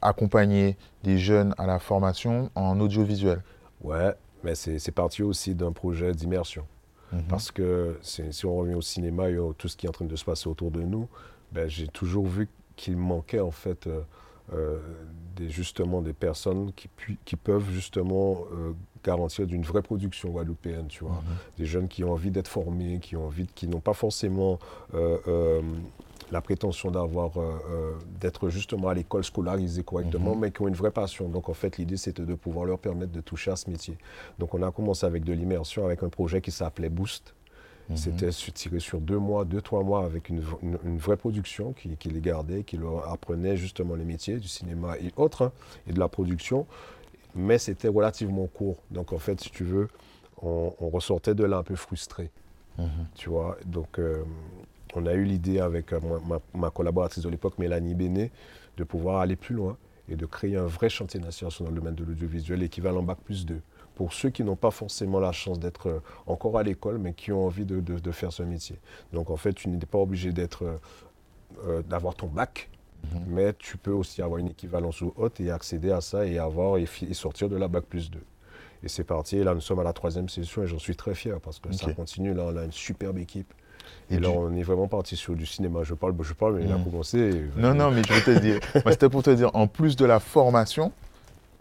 accompagné des jeunes à la formation en audiovisuel. ouais, mais c'est parti aussi d'un projet d'immersion. Mhm. Parce que si on revient au cinéma et tout ce qui est en train de se passer autour de nous, ben, j'ai toujours vu qu'il manquait en fait euh, euh, des, justement des personnes qui, peuvent justement euh, garantir d'une vraie production guadeloupéenne, tu vois. Mhm. Des jeunes qui ont envie d'être formés, qui ont envie, de- qui n'ont pas forcément la prétention d'avoir, euh, euh, d'être justement à l'école scolarisés correctement, Mhm. mais qui ont une vraie passion. Donc en fait, l'idée c'était de pouvoir leur permettre de toucher à ce métier. Donc on a commencé avec de l'immersion, avec un projet qui s'appelait Boost. Mhm. C'était tiré sur deux mois, deux, trois mois avec une, v- une- une vraie production qui, qui les gardait, qui leur apprenait justement les métiers du cinéma et autres, hein, et de la production. Mais c'était relativement court. Donc en fait, si tu veux, on, on ressortait de là un peu frustré. Mhm. Tu vois, donc euh, on a eu l'idée avec euh, ma, collaboratrice de l'époque, Mélanie Bénet, de pouvoir aller plus loin et de créer un vrai chantier national dans le domaine de l'audiovisuel équivalent Bac plus 2. Pour ceux qui n'ont pas forcément la chance d'être euh, encore à l'école, mais qui ont envie de, de- de faire ce métier. Donc en fait, tu n'es pas obligé d'être, euh, d'avoir ton bac, Mhm. mais tu peux aussi avoir une équivalence ou haute et accéder à ça et, avoir, et, sortir de la Bac plus 2. Et c'est parti. Et là, nous sommes à la troisième session et j'en suis très fier parce que ça continue. Là, on a une superbe équipe. Et, Et là, du- on est vraiment parti sur du cinéma. Je parle, je parle, mais il a Mhm. commencé. et- Non, non, mais je veux te dire. <laughs> C'était pour te dire, en plus de la formation,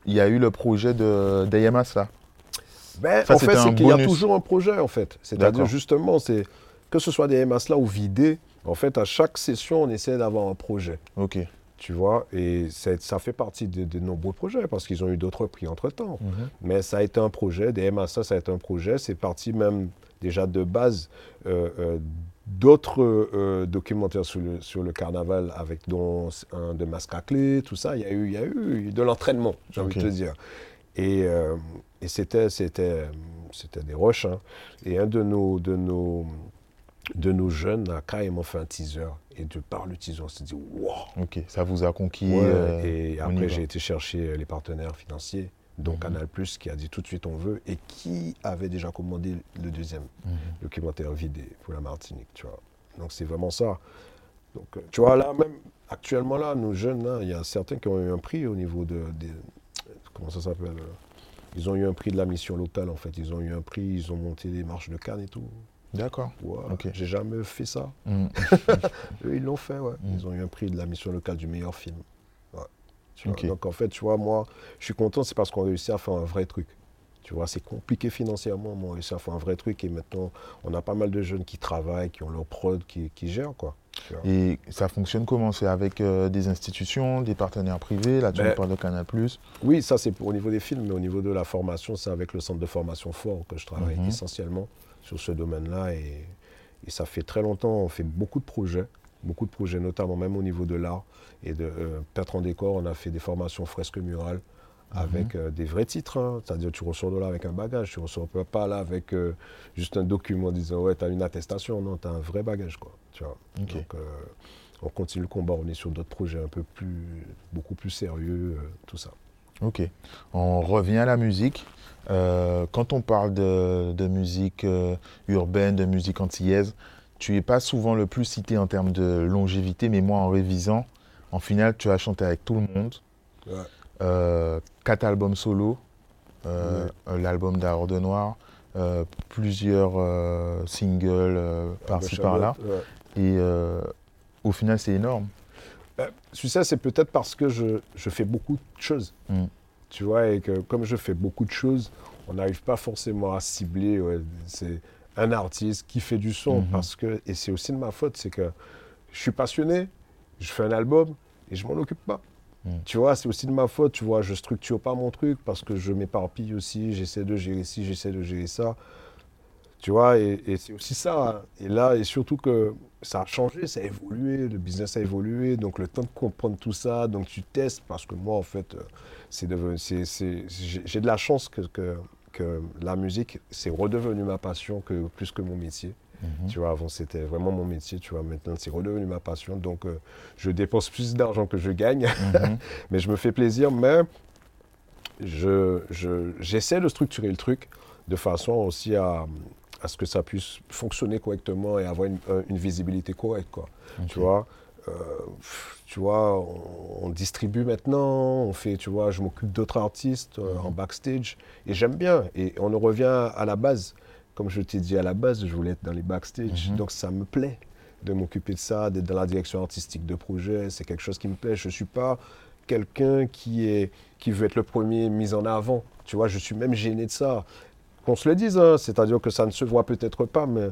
il y a eu le projet de d'AMS là. Ben, Ça, en fait, c'est qu'il y a toujours un projet, en fait. C'est-à-dire, justement, c'est que ce soit des MAS là ou vidés, en fait, à chaque session, on essaie d'avoir un projet. Ok. Tu vois, et ça fait partie de, de nombreux projets parce qu'ils ont eu d'autres prix entre-temps. Mhm. Mais ça a été un projet, des MASA, ça a été un projet. C'est parti même déjà de base euh, euh, d'autres euh, documentaires sur le, sur le carnaval, avec dont un de Masque à clé, tout ça. Il y a eu, il y a eu de l'entraînement, j'ai envie de te dire. Et, et c'était, c'était, c'était des rushs. hein. Et un de nos, de nos, de nos jeunes a carrément fait un teaser. Et de par le teaser, on s'est dit, wow! Ok. Ça vous a conquis. Ouais, euh, et après, j'ai été chercher les partenaires financiers, dont Mhm. Canal Plus, qui a dit tout de suite on veut, et qui avait déjà commandé le deuxième Mhm. documentaire vidé pour la Martinique, tu vois. Donc c'est vraiment ça. Donc, euh, tu vois, là, même actuellement, là, nos jeunes, là, il y a certains qui ont eu un prix au niveau de. des- comment ça s'appelle euh, Ils ont eu un prix de la mission locale, en fait. Ils ont eu un prix, ils ont monté les marches de Cannes et tout. D'accord. Ouais, Ok. J'ai jamais fait ça. <laughs> Eux, ils l'ont fait, ouais. Mm. Ils ont eu un prix de la mission locale du meilleur film. Ouais. Tu vois, Ok. Donc en fait, tu vois, moi, je suis content, c'est parce qu'on a réussi à faire un vrai truc. Tu vois, c'est compliqué financièrement, mais on a réussi à faire un vrai truc et maintenant, on a pas mal de jeunes qui travaillent, qui ont leur prod, qui, qui gèrent, quoi. Et ça fonctionne comment? C'est avec euh, des institutions, des partenaires privés? Là, tu Ben, parles de Canal+. Oui, ça c'est au niveau des films, mais au niveau de la formation, c'est avec le centre de formation fort que je travaille Mhm. essentiellement sur ce domaine-là. Et, et ça fait très longtemps, on fait beaucoup de projets, beaucoup de projets, notamment même au niveau de l'art. Et de euh, peintre en décor, on a fait des formations fresques murales avec euh, des vrais titres. hein. C'est-à-dire tu ressors de là avec un bagage, tu ressors pas- là avec euh, juste un document disant ouais, tu as une attestation. Non, tu as un vrai bagage. Quoi, tu vois? Donc, euh, on continue le combat, on est sur d'autres projets un peu plus, beaucoup plus sérieux, tout ça. Ok. On revient à la musique. Euh, quand on parle de, de musique euh, urbaine, de musique antillaise, tu n'es pas souvent le plus cité en termes de longévité, mais moi, en révisant, en finale, tu as chanté avec tout le monde. Ouais. Euh, quatre albums solo, l'album d'Aror de Noir, plusieurs singles euh, par-ci Le par-là. Ouais. Et au final, c'est énorme. Tu sais, c'est peut-être parce que je, je fais beaucoup de choses. Mm. Tu vois, et que comme je fais beaucoup de choses, on n'arrive pas forcément à cibler ouais, c'est un artiste qui fait du son. Mhm. Parce que, et c'est aussi de ma faute, c'est que je suis passionné, je fais un album et je m'en occupe pas. Mm. Tu vois, c'est aussi de ma faute, tu vois, je structure pas mon truc parce que je m'éparpille aussi, j'essaie de gérer ci, j'essaie de gérer ça. Tu vois, et, et c'est aussi ça. hein. Et là, et surtout que ça a changé, ça a évolué, le business a évolué, donc le temps de comprendre tout ça, donc tu testes, parce que moi, en fait, euh, c'est devenu, c'est, c'est- j'ai de la chance que, que, que la musique, c'est redevenu ma passion que, plus que mon métier. Mhm. Tu vois, avant, c'était vraiment mon métier, tu vois, maintenant, c'est redevenu ma passion, donc euh, je dépense plus d'argent que je gagne, Mhm. <laughs> mais je me fais plaisir, mais je, je- j'essaie de structurer le truc de façon aussi à, à ce que ça puisse fonctionner correctement et avoir une, euh, une visibilité correcte, quoi. Tu vois, euh, tu vois, on, on distribue maintenant, on fait, tu vois, je m'occupe d'autres artistes euh, en backstage et j'aime bien. Et on en revient à la base. Comme je t'ai dit à la base, je voulais être dans les backstage, Mhm. donc ça me plaît de m'occuper de ça, d'être dans la direction artistique de projet. C'est quelque chose qui me plaît. Je ne suis pas quelqu'un qui, est, qui veut être le premier mis en avant. Tu vois, je suis même gêné de ça. Qu'on se le dise, hein, c'est-à-dire que ça ne se voit peut-être pas, mais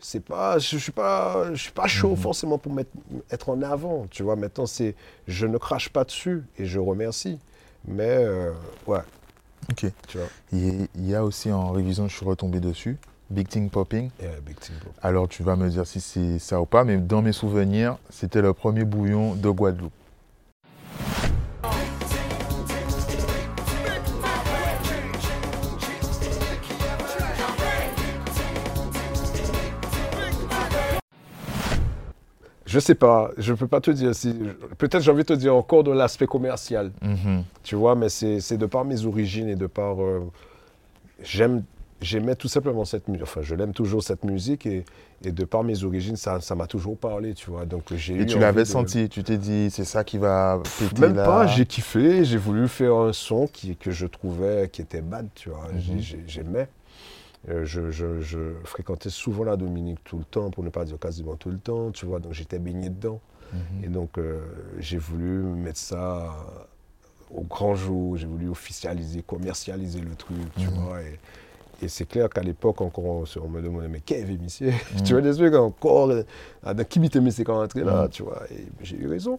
c'est pas, je suis pas, je suis pas chaud Mhm. forcément pour mettre, être en avant. Tu vois, maintenant c'est, je ne crache pas dessus et je remercie. Mais euh, ouais, Ok. tu vois. Et Il y a aussi en révision, je suis retombé dessus, Big Thing Popping. Yeah, big team, bro. Alors tu vas me dire si c'est ça ou pas, mais dans mes souvenirs, c'était le premier bouillon de Guadeloupe. Je sais pas, je peux pas te dire si. Peut-être j'ai envie de te dire encore de l'aspect commercial. Mhm. Tu vois, mais c'est de par mes origines et de par. euh, J'aime. J'aimais tout simplement cette musique. Enfin, je l'aime toujours cette musique et, et de par mes origines, ça ça m'a toujours parlé, tu vois. Donc j'ai eu. Et tu l'avais de- senti, tu t'es dit, c'est ça qui va péter Même là? pas, j'ai kiffé, j'ai voulu faire un son qui, que je trouvais qui était bad, tu vois. Mhm. J'ai- j'ai- J'aimais. Euh, je, je- je fréquentais souvent la Dominique tout le temps, pour ne pas dire quasiment tout le temps, tu vois. Donc j'étais baigné dedans. Mhm. Et donc, euh, j'ai voulu mettre ça au grand jour, j'ai voulu officialiser, commercialiser le truc, tu Mhm. vois. Et, et c'est clair qu'à l'époque, encore, on, on me demandait, mais qu'est-ce monsieur? Mm. <laughs> Tu vois, des trucs encore, euh, ah, dans qui m'était mis c'est quand rentré là, tu vois? Et j'ai eu raison.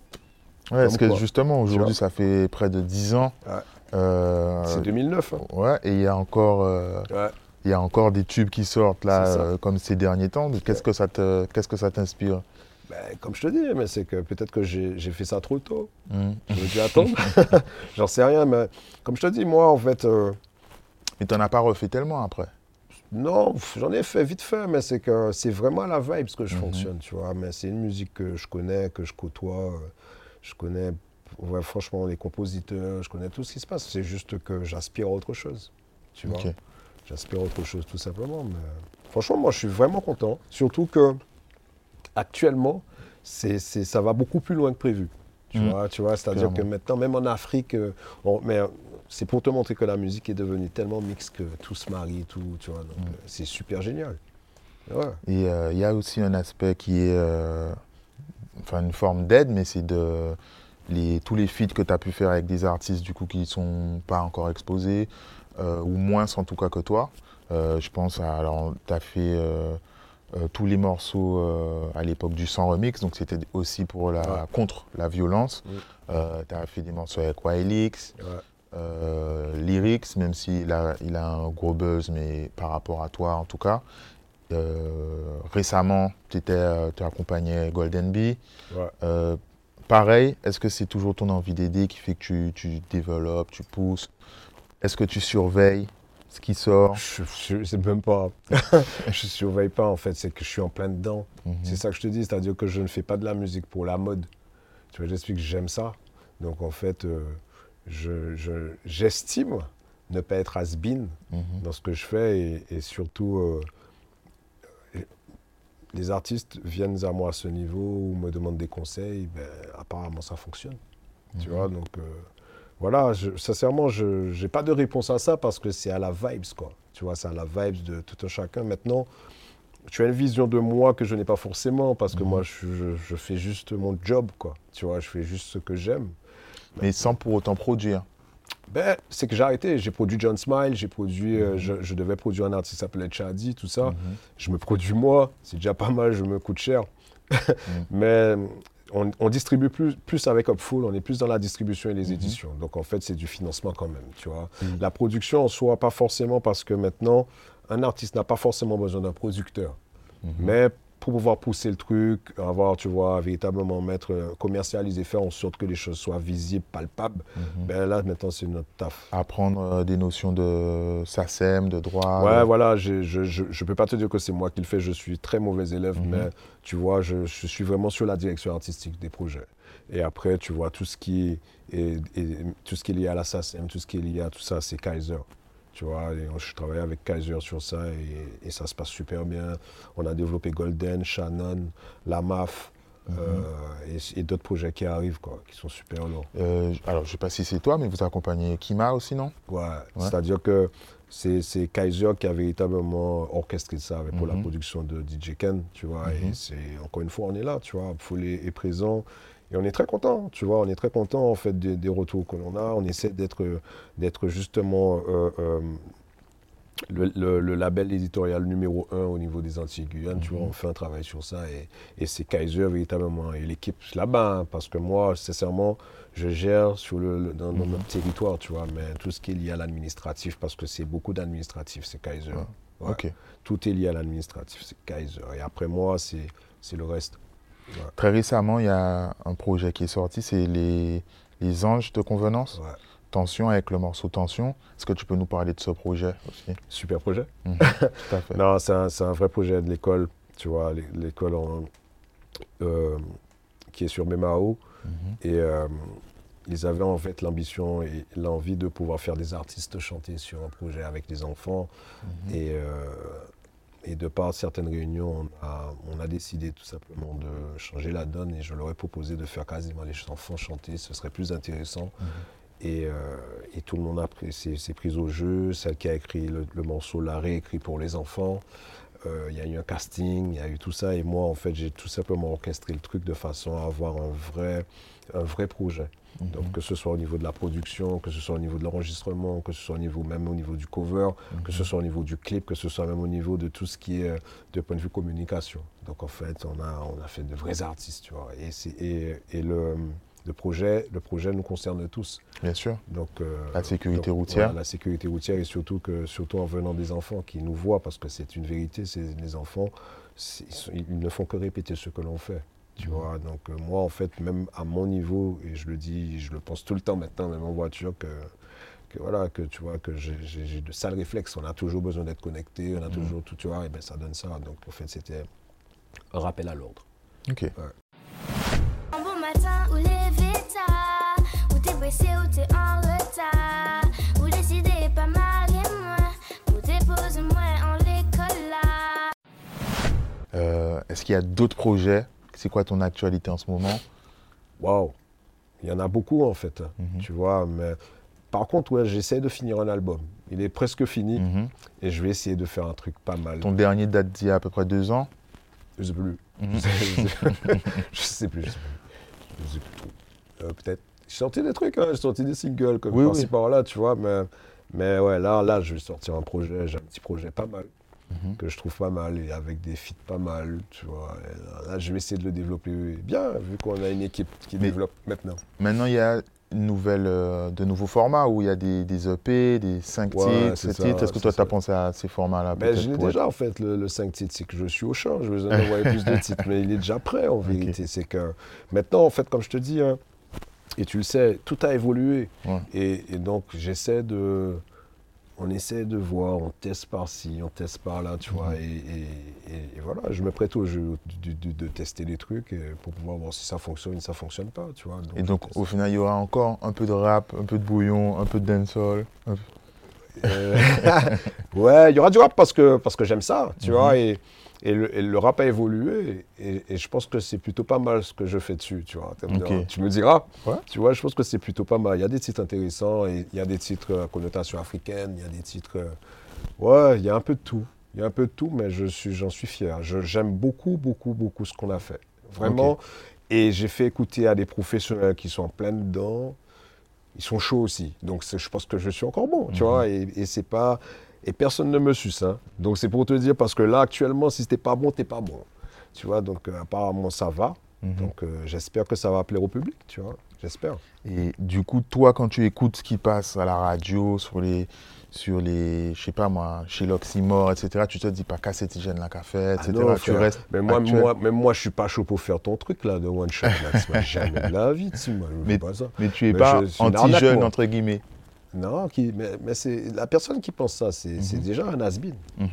Ouais, parce que justement, aujourd'hui, ça fait près de 10 ans. Ouais. Euh, c'est 2009. hein. ouais, et il y a encore. euh, Ouais. Il y a encore des tubes qui sortent là, euh, comme ces derniers temps. Qu'est-ce que ça te, qu'est-ce que ça t'inspire? Ben, comme je te dis, mais c'est que peut-être que j'ai fait ça trop tôt. Hmm. J'aurais dû attendre. <laughs> J'en sais rien, mais comme je te dis, moi, en fait, euh, Mais t'en as pas refait tellement après. non, j'en ai fait vite fait, mais c'est que c'est vraiment la vibe ce que je Mhm. fonctionne, tu vois. Mais c'est une musique que je connais, que je côtoie. euh, Je connais, ouais, franchement, les compositeurs, je connais tout ce qui se passe. C'est juste que j'aspire à autre chose, tu vois. Ok. J'aspire autre chose, tout simplement. Mais franchement, moi, je suis vraiment content. Surtout que actuellement, c'est, c'est- ça va beaucoup plus loin que prévu. Tu Mhm. vois, tu vois c'est-à-dire que maintenant, même en Afrique, euh, on- mais euh, c'est pour te montrer que la musique est devenue tellement mixte que tout se marie, tout, tu vois. Donc, euh, c'est super génial. Ouais. Et euh, il y a aussi un aspect qui est, euh, enfin une forme d'aide, mais c'est de les, tous les feats que tu as pu faire avec des artistes du coup qui sont pas encore exposés, euh, ou moins en tout cas que toi. Euh, je pense à, alors tu as fait euh, euh, tous les morceaux euh, à l'époque du sans remix, donc c'était aussi pour la, Ouais. contre la violence. Tu as fait des morceaux avec Wilix, Ouais. euh, Lyrics, même s'il a, il a un gros buzz, mais par rapport à toi en tout cas. Euh, récemment, tu accompagnais Golden Bee. Ouais. Euh, pareil, est-ce que c'est toujours ton envie d'aider qui fait que tu, tu développes, tu pousses? Est-ce que tu surveilles ce qui sort? Je, je sais même pas. <laughs> je surveille pas en fait, c'est que je suis en plein dedans. Mhm. C'est ça que je te dis, c'est-à-dire que je ne fais pas de la musique pour la mode. Tu vois, j'explique que j'aime ça. Donc en fait, euh, je- je- j'estime ne pas être has-been Mhm. dans ce que je fais et, et surtout, euh, les artistes viennent à moi à ce niveau ou me demandent des conseils, ben, apparemment ça fonctionne. Tu Mhm. vois, donc euh, voilà, je- sincèrement, je n'ai pas de réponse à ça parce que c'est à la vibes, quoi. Tu vois, c'est à la vibes de tout un chacun. Maintenant, tu as une vision de moi que je n'ai pas forcément parce que Mhm. moi, je, je- je fais juste mon job, quoi. Tu vois, je fais juste ce que j'aime. Mais sans pour autant produire. Ben, c'est que j'ai arrêté. J'ai produit John Smile, j'ai produit, euh, Mhm. je, je devais produire un artiste qui s'appelait Chadi, tout ça. Mhm. Je me produis moi, c'est déjà pas mal, je me coûte cher. <laughs> Mais on, on distribue plus, plus avec Upful, on est plus dans la distribution et les Mhm. éditions. Donc en fait, c'est du financement quand même, tu vois. Mhm. La production en soi, pas forcément parce que maintenant, un artiste n'a pas forcément besoin d'un producteur. Mhm. Mais pour pouvoir pousser le truc, avoir, tu vois, véritablement mettre, euh, commercialiser, faire en sorte que les choses soient visibles, palpables, Mhm. ben là, maintenant, c'est notre taf. Apprendre euh, des notions de SACEM, de droit. Ouais, voilà, je ne peux pas te dire que c'est moi qui le fais, je suis très mauvais élève, Mhm. mais tu vois, je, je suis vraiment sur la direction artistique des projets. Et après, tu vois, tout ce qui est, est- tout ce qui est lié à la SACEM, tout ce qui est lié à tout ça, c'est Kaiser. Tu vois, et je travaille avec Kaiser sur ça et, et ça se passe super bien. On a développé Golden, Shannon, la MAF Mhm. euh, et, et d'autres projets qui arrivent, quoi, qui sont super lourds. Euh, alors, je ne sais pas si c'est toi, mais vous accompagnez Kima aussi, non? Ouais, c'est-à-dire que c'est c'est Kaiser qui a véritablement orchestré ça avec- pour la Mhm. production de DJ Ken, tu vois. Et Mhm. c'est encore une fois, on est là, tu vois. Foulé est présent. Et on est très content, tu vois. On est très content en fait des, des retours que l'on a. On essaie d'être d'être justement euh, euh, le, le- le label éditorial numéro un au niveau des Antilles-Guyane. Tu vois, Mhm. on fait un travail sur ça et, et c'est Kaiser véritablement et l'équipe là-bas. hein, parce que moi, sincèrement, je gère sur le, le- dans, dans Mhm. notre territoire, tu vois. Mais tout ce qui est lié à l'administratif, parce que c'est beaucoup d'administratif, c'est Kaiser. Ouais. Ok. Tout est lié à l'administratif, c'est Kaiser. Et après moi, c'est c'est le reste. Très récemment, il y a un projet qui est sorti, c'est les, les Anges de Convenance. Ouais. Tension avec le morceau Tension. Est-ce que tu peux nous parler de ce projet aussi? Super projet. Mhm, <laughs> Tout à fait. Non, c'est un, c'est un vrai projet de l'école, tu vois, l'é- l'école euh, qui est sur Memao. Mhm. Et euh, ils avaient en fait l'ambition et l'envie de pouvoir faire des artistes chanter sur un projet avec des enfants. Mhm. Et, euh, et de par certaines réunions, on a, on a décidé tout simplement de changer la donne et je leur ai proposé de faire quasiment les enfants chanter, ce serait plus intéressant. Mhm. Et, euh, et tout le monde s'est pris au jeu. Celle qui a écrit le, le morceau l'a réécrit pour les enfants. Euh, Il y a eu un casting, il y a eu tout ça. Et moi, en fait, j'ai tout simplement orchestré le truc de façon à avoir un vrai, un vrai projet. Donc, que ce soit au niveau de la production, que ce soit au niveau de l'enregistrement, que ce soit au niveau, même au niveau du cover, que ce soit au niveau du clip, que ce soit même au niveau de tout ce qui est euh, de point de vue communication. Donc, en fait, on a, on a fait de vrais artistes, tu vois. Et, c'est- et, et le, le, projet, le projet nous concerne tous. Bien sûr. Donc, euh, La sécurité donc, routière. voilà, la sécurité routière et surtout, que, surtout en venant des enfants qui nous voient, parce que c'est une vérité, les enfants, ils, ne font que répéter ce que l'on fait. Tu vois, donc euh, moi en fait, même à mon niveau, et je le dis, je le pense tout le temps maintenant, même en voiture, que, que voilà, que tu vois, que j'ai- de sales réflexes. On a toujours besoin d'être connecté, on a toujours tout, tu vois, et ben ça donne ça. Donc en fait, c'était un rappel à l'ordre. Ok. Ou levé tard, ou t'es pressé ou t'es en retard, ou décidé pas marier moi, ou dépose moi en l'école là. Euh, Est-ce qu'il y a d'autres projets? C'est quoi ton actualité en ce moment? Waouh, il y en a beaucoup en fait, hein, Mhm. tu vois, mais par contre, ouais, j'essaie de finir un album. Il est presque fini Mhm. et je vais essayer de faire un truc pas mal. Ton dernier date d'il y a à peu près deux ans? Je sais plus. Mhm. <laughs> je, sais, je sais <laughs> plus. Je sais plus, Je sais plus trop. Euh, Peut-être. J'ai sorti des trucs, hein, j'ai sorti des singles comme Oui, par-ci oui. par-là, tu vois. Mais, mais ouais, là, là, je vais sortir un projet. J'ai un petit projet pas mal Mhm. que je trouve pas mal et avec des feats pas mal, tu vois. Et là, là, je vais essayer de le développer bien vu qu'on a une équipe qui Mais- développe maintenant. Maintenant, il y a nouvelle, euh, de nouveaux formats où il y a des, des EP, des 5 Ouais, titres, c'est 7 ça, titres. Est-ce que toi, tu as pensé à ces formats-là Ben, je l'ai déjà en fait, le, le 5 titres, c'est que je suis au champ, je veux envoyer <laughs> plus de titres, mais il est déjà prêt en vérité. C'est que maintenant, en fait, comme je te dis, hein, et tu le sais, tout a évolué. Ouais. Et, et donc, j'essaie de. On essaie de voir, on teste par-ci, on teste par-là, tu vois. Mhm. Et, et- et- et voilà, je me prête au jeu de, de- de tester des trucs et pour pouvoir voir si ça fonctionne ou si ça fonctionne pas, tu vois. Et donc, au final, il y aura encore un peu de rap, un peu de bouillon, un peu de dancehall. peu- Euh, <laughs> ouais, il y aura du rap parce que, parce que j'aime ça, tu Mhm. vois. Et, et, le, et le rap a évolué. Et, et je pense que c'est plutôt pas mal ce que je fais dessus, tu vois. en termes de Ok. rap. Tu me diras, Ouais. tu vois, je pense que c'est plutôt pas mal. Il y a des titres intéressants, il y a des titres à connotation africaine, il y a des titres. euh, Ouais, il y a un peu de tout. Il y a un peu de tout, mais je suis, j'en suis fier. J'aime beaucoup, beaucoup, beaucoup ce qu'on a fait. Vraiment. Et j'ai fait écouter à des professionnels qui sont en plein dedans. Ils sont chauds aussi. Donc je pense que je suis encore bon, tu Mhm. vois. Et, et c'est pas. Et personne ne me suce. Hein. Donc c'est pour te dire, parce que là, actuellement, si t'es pas bon, t'es pas bon. Tu vois, donc euh, apparemment, ça va. Mhm. Donc euh, j'espère que ça va plaire au public, tu vois. J'espère. Et du coup, toi, quand tu écoutes ce qui passe à la radio, sur les, sur les je sais pas moi, chez l'Oxymore, etc., tu te dis pas cassette hygiène la café, etc. Ah non, tu restes Mais moi, actuel. moi, même moi, je suis pas chaud pour faire ton truc là de one shot. Là. Jamais de la vie, tu moi, Mais- pas ça. Mais tu es Mais pas anti-jeune, entre guillemets. Non, qui, mais, mais c'est la personne qui pense ça, c'est c'est Mhm. déjà un has Mhm.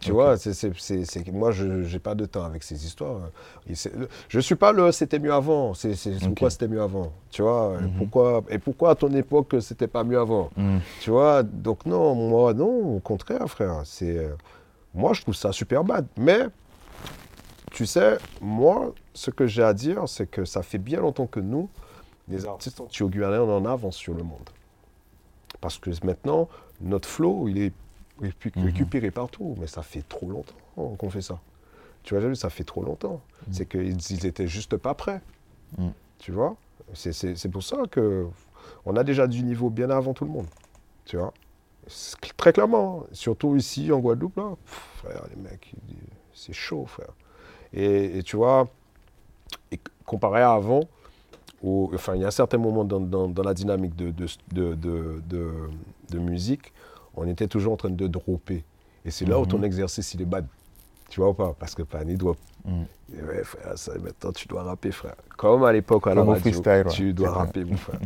Tu vois, c'est, moi, je n'ai pas de temps avec ces histoires. Je ne suis pas le c'était mieux avant. C'est, pourquoi c'était mieux avant. Tu vois, et Mhm. pourquoi, et pourquoi à ton époque c'était pas mieux avant. Mhm. Tu vois, donc non, moi, non, au contraire, frère. C'est, euh, moi, je trouve ça super bad. Mais, tu sais, moi, ce que j'ai à dire, c'est que ça fait bien longtemps que nous, les artistes anti-guyanais, on en avance sur le monde. Parce que maintenant, notre flow, il est Mhm. récupéré partout. Mais ça fait trop longtemps qu'on fait ça. Tu vois, ça fait trop longtemps. C'est qu'ils ils étaient juste pas prêts. Mhm. Tu vois C'est- pour ça que on a déjà du niveau bien avant tout le monde. Tu vois Très clairement. hein. Surtout ici, en Guadeloupe, là. pff, frère, les mecs, c'est chaud, frère. Et, et tu vois, et comparé à avant, où, enfin, il y a un certain moment dans, dans- dans la dynamique de, de, de- de musique, on était toujours en train de dropper. Et c'est là où Mhm. ton exercice, il est bad. Tu vois ou pas? Parce que Pani doit. Mhm. Et ouais, frère, ça, maintenant, tu dois rapper, frère. Comme à l'époque, à la radio, freestyle, ouais. tu dois rapper, mon frère.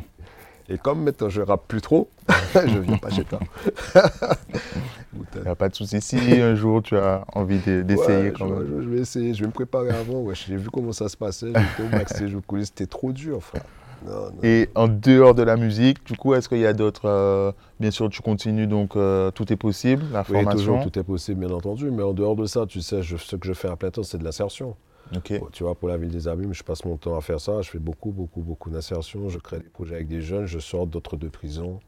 Et comme maintenant, je rappe plus trop, <laughs> je viens pas chez toi. <laughs> Il n'y a pas de souci. Si un jour tu as envie de- d'essayer Ouais, quand je, même. je- vais essayer, je vais me préparer avant. Ouais, j'ai vu comment ça se passait, j'étais au backstage, coulisses, c'était trop dur, frère. Non, non. Et en dehors de la musique, du coup, est-ce qu'il y a d'autres. euh, bien sûr, tu continues, donc euh, tout est possible, la Oui, formation. toujours, tout est possible, bien entendu. Mais en dehors de ça, tu sais, je- ce que je fais à plein temps, c'est de l'insertion. Ok. Bon, Tu vois, pour la ville des abîmes, je passe mon temps à faire ça. Je fais beaucoup, beaucoup, beaucoup d'insertion. Je crée des projets avec des jeunes. Je sors d'autres de prison.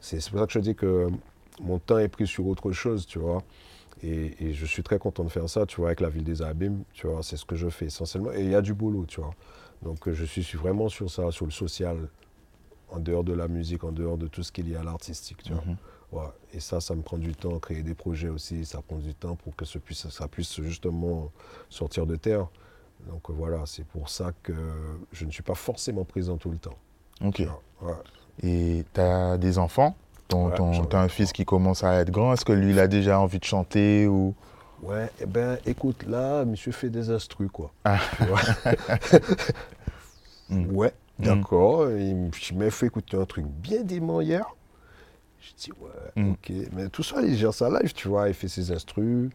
C'est c'est pour ça que je dis que mon temps est pris sur autre chose, tu vois. Et, et je suis très content de faire ça, tu vois, avec la ville des Abîmes, tu vois, c'est ce que je fais essentiellement. Et il y a du boulot, tu vois. Donc euh, je suis vraiment sur ça, sur le social, en dehors de la musique, en dehors de tout ce qu'il y a à l'artistique, tu vois. Mhm. Ouais. Et ça, ça me prend du temps, créer des projets aussi, ça prend du temps pour que ce puisse, ça puisse justement sortir de terre. Donc euh, voilà, c'est pour ça que je ne suis pas forcément présent tout le temps. Ok. Ouais. Et tu as des enfants? Ton, Ouais, t'as un un fils qui commence à être grand. Est-ce que lui, il a déjà envie de chanter ou... Ouais, eh ben, écoute, là, monsieur fait des instrus, quoi. Ah. <laughs> Mm. Ouais, Mm. d'accord. Il m- il m'a fait écouter un truc bien dément hier. Je dis, ouais, Mm. ok. Mais tout ça, il gère sa live, tu vois. Il fait ses instrus.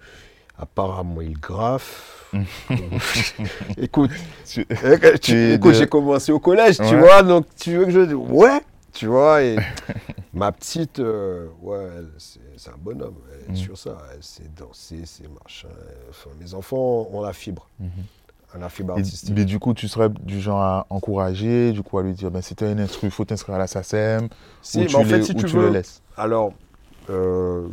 Apparemment, il graffe. <laughs> écoute, Tu- eh, écoute, de- j'ai commencé au collège, tu vois. Donc, tu veux que je dise, ouais, tu vois. Et <laughs> ma petite, euh, ouais, c'est un bonhomme. Elle est Mm. sur ça. Elle sait danser, c'est machin. Enfin, mes enfants ont la fibre. Mhm. ont la fibre artistique. mais du coup, tu serais du genre à encourager, du coup, à lui dire, ben, si tu as une instru, il faut t'inscrire à la SACEM, Si, ou mais tu, en fait, si ou tu tu veux, le laisses. Alors, euh,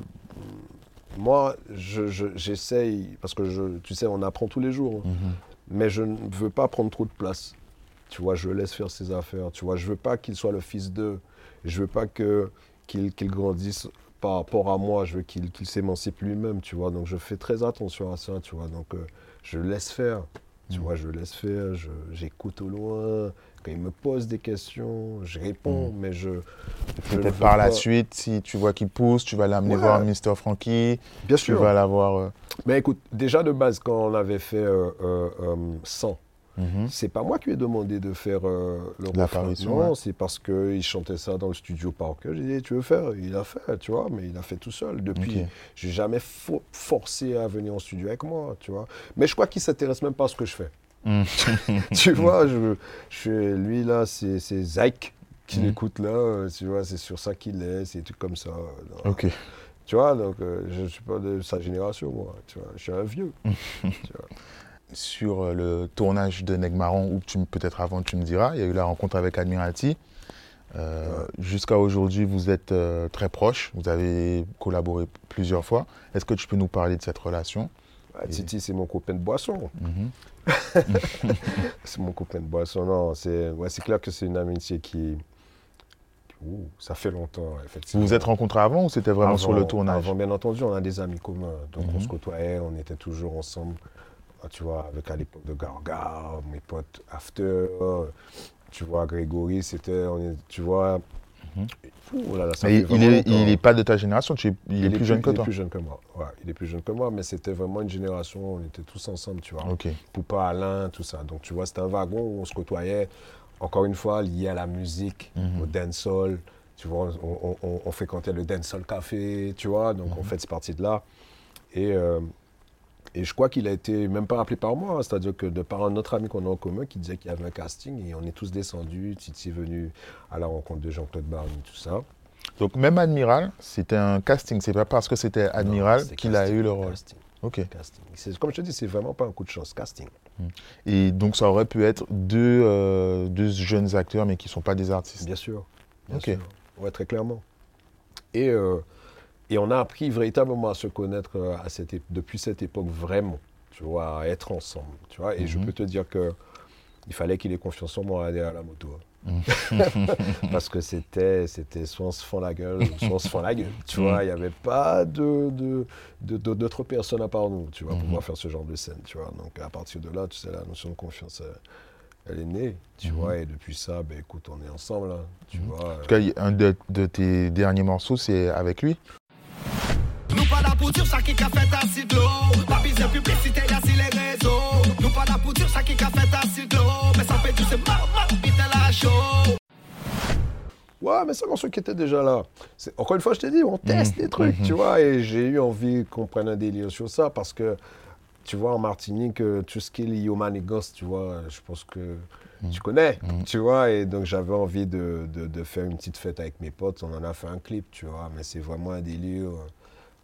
moi, je- je- j'essaye, parce que je, tu sais, on apprend tous les jours, hein, Mhm. mais je ne veux pas prendre trop de place. Tu vois, je le laisse faire ses affaires. Tu vois, je veux pas qu'il soit le fils d'eux. Je veux pas que qu'il qu'il grandisse par rapport à moi. Je veux qu'il qu'il s'émancipe lui-même. Tu vois, donc je fais très attention à ça. Tu vois, donc euh, je le laisse faire. Tu Mhm. vois, je le laisse faire. J'écoute au loin. Quand il me pose des questions, je réponds, mais je. Peut-être par la suite, si tu vois qu'il pousse, tu vas l'amener Ouais. voir Mr. Frankie, Bien tu sûr. vas l'avoir. euh, Mais écoute, déjà de base, quand on avait fait euh, euh, euh, 100, mhm. c'est pas moi qui lui ai demandé de faire euh, le. L'apparition, ouais. c'est parce qu'il chantait ça dans le studio par cœur. J'ai dit, tu veux faire? Il a fait, tu vois, mais il a fait tout seul. Depuis, Ok. j'ai jamais fo- forcé à venir en studio avec moi, tu vois. Mais je crois qu'il s'intéresse même pas à ce que je fais. Mhm. <laughs> tu vois, je, je, lui là, c'est Zyke qui Mhm. l'écoute là, tu vois, c'est sur ça qu'il est, c'est trucs comme ça. Ok. Tu vois, donc euh, je ne suis pas de sa génération, moi. Tu vois, je suis un vieux. <laughs> tu vois. Sur euh, le tournage de Negmaron, ou tu peut-être avant tu me diras, il y a eu la rencontre avec Admirati. Euh, Jusqu'à aujourd'hui, vous êtes euh, très proches, vous avez collaboré plusieurs fois. Est-ce que tu peux nous parler de cette relation? Ah, Titi, c'est mon copain de boisson. Mhm. <laughs> C'est mon copain de boisson. Non, c'est ouais, c'est clair que c'est une amitié qui. Ouh, ça fait longtemps, Vous effectivement. vous êtes rencontrés avant ou c'était vraiment sur le tournage? Avant, bien entendu, on a des amis communs. Donc on Mhm. se côtoyait, on était toujours ensemble. Tu vois, avec à l'époque de Gargar, mes potes After. Tu vois, Grégory, c'était. on est- Tu vois. Mhm. Ouh là là, ça Mais fait il vraiment est, longtemps. il est pas de ta génération, tu es- il, est plus jeune que il toi. est plus jeune que moi. Ouais, il est plus jeune que moi, mais c'était vraiment une génération, on était tous ensemble, tu vois. Poupa, Alain, tout ça. Donc, tu vois, c'était un wagon où on se côtoyait, encore une fois, lié à la musique, Mhm. au dancehall. Tu vois, on, on- on- on fréquentait le dancehall café, tu vois. Donc, Mhm. on fait cette partie de là. Et, euh, et je crois qu'il a été même pas appelé par moi, hein. c'est-à-dire que de par un autre ami qu'on a en commun qui disait qu'il y avait un casting et on est tous descendus. Titi est venu à la rencontre de Jean-Claude Barny, tout ça. Donc même Admiral, c'était un casting, c'est pas parce que c'était Admiral qu'il a eu le rôle. Casting, Ok. casting. Comme je te dis, c'est vraiment pas un coup de chance, casting. Et donc ça aurait pu être deux, euh, deux jeunes acteurs mais qui sont pas des artistes. Bien sûr. Bien Ok. sûr. Ouais, très clairement. Et, euh, et on a appris véritablement à se connaître euh, à cette ép- depuis cette époque vraiment, tu vois, à être ensemble, tu vois. Et je Mhm. peux te dire que il fallait qu'il ait confiance en moi à aller à la moto. hein. <laughs> Parce que c'était, c'était soit on se fend la gueule, soit on se fend la gueule. Tu vois, il n'y avait pas de, de, d'autres personnes à part nous, tu vois, pour Mhm. pouvoir faire ce genre de scène, tu vois. Donc à partir de là, tu sais, la notion de confiance, euh, elle est née, tu Mhm. vois. Et depuis ça, ben écoute, on est ensemble, hein, tu Mhm. vois. En tout cas, a un de, de tes derniers morceaux, c'est avec lui? Nous pas là pour dire ça qui a fait assis de l'eau. Pas besoin de publicité, y'a si les réseaux. Nous pas là pour dire ça qui a fait assis de l'eau. Mais ça fait tout c'est marre, marre, vite la chaud. Ouais, mais c'est un qui était déjà là. Encore une fois, je t'ai dit, on teste Mhm, des trucs, mhm. tu vois, et j'ai eu envie qu'on prenne un délire sur ça parce que, tu vois, en Martinique, euh, tout ce qui est lié tu vois, je pense que tu connais, Mhm. tu vois, et donc j'avais envie de, de- de faire une petite fête avec mes potes. On en a fait un clip, tu vois, mais c'est vraiment un délire.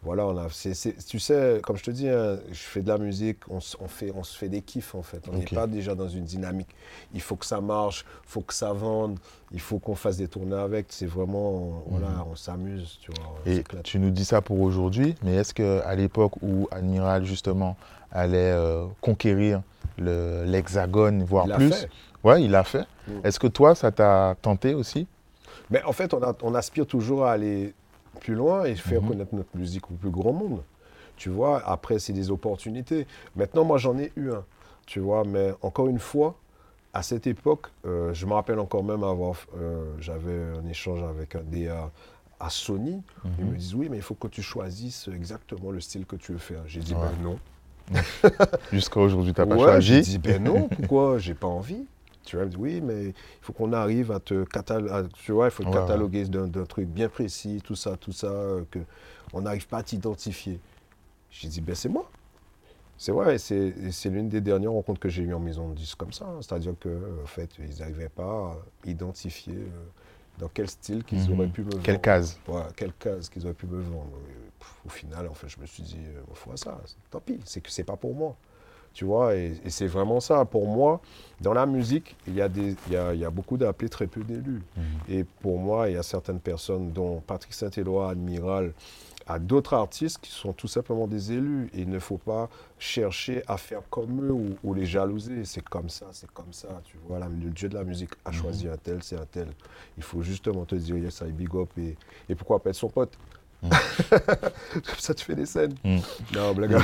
Voilà, on a, tu sais, comme je te dis, hein, je fais de la musique, on, on fait, on se fait des kiffs en fait. On n'est pas déjà dans une dynamique. Il faut que ça marche, il faut que ça vende, il faut qu'on fasse des tournées avec. C'est vraiment, voilà, on s'amuse, tu vois. on Et tu nous dis ça pour aujourd'hui, mais est-ce qu'à l'époque où Admiral, justement, allait euh, conquérir le- l'hexagone, voire Il plus, fait. ouais, il l'a fait. Mm. Est-ce que toi, ça t'a tenté aussi? Mais en fait, on, a- on aspire toujours à aller plus loin et faire Mhm. connaître notre musique au plus grand monde. Tu vois, après, c'est des opportunités. Maintenant, moi, j'en ai eu un. Tu vois, mais encore une fois, à cette époque, euh, je me rappelle encore même avoir. euh, J'avais un échange avec un DA à Sony. Ils Mhm. me disent Oui, mais il faut que tu choisisses exactement le style que tu veux faire. J'ai dit Ouais. Ben non. <laughs> Jusqu'à aujourd'hui, tu n'as pas Ouais, J'ai choisi dit, ben non, pourquoi? <laughs> J'ai pas envie. Tu vois, elle me dit, oui, mais il faut qu'on arrive à te cataloguer, tu vois, il faut te Ouais, ouais. cataloguer d'un d'un truc bien précis, tout ça, tout ça, euh, que on n'arrive pas à t'identifier. J'ai dit, ben c'est moi. C'est vrai, c'est l'une des dernières rencontres que j'ai eues en maison de disques comme ça. hein. C'est-à-dire que, en fait, ils n'arrivaient pas à identifier euh, dans quel style qu'ils Mhm. auraient pu me vendre. Quelle case Ouais, quelle case qu'ils auraient pu me vendre. Et, pff, au final, en fait, je me suis dit, euh, ma foi, ça, tant pis, c'est que c'est pas pour moi. Tu vois, et, et c'est vraiment ça. Pour moi, dans la musique, il y a, des, il y a, il y a beaucoup d'appelés, très peu d'élus. Et pour moi, il y a certaines personnes, dont Patrick Saint-Éloi, Admiral, à d'autres artistes qui sont tout simplement des élus. Et il ne faut pas chercher à faire comme eux ou, ou les jalouser. C'est comme ça, c'est comme ça. Tu vois, la- le dieu de la musique a choisi un tel, c'est un tel. Il faut justement te dire, yes, I big up. Et, et pourquoi pas être son pote <laughs> Comme ça, tu fais des scènes. Non, blague <laughs>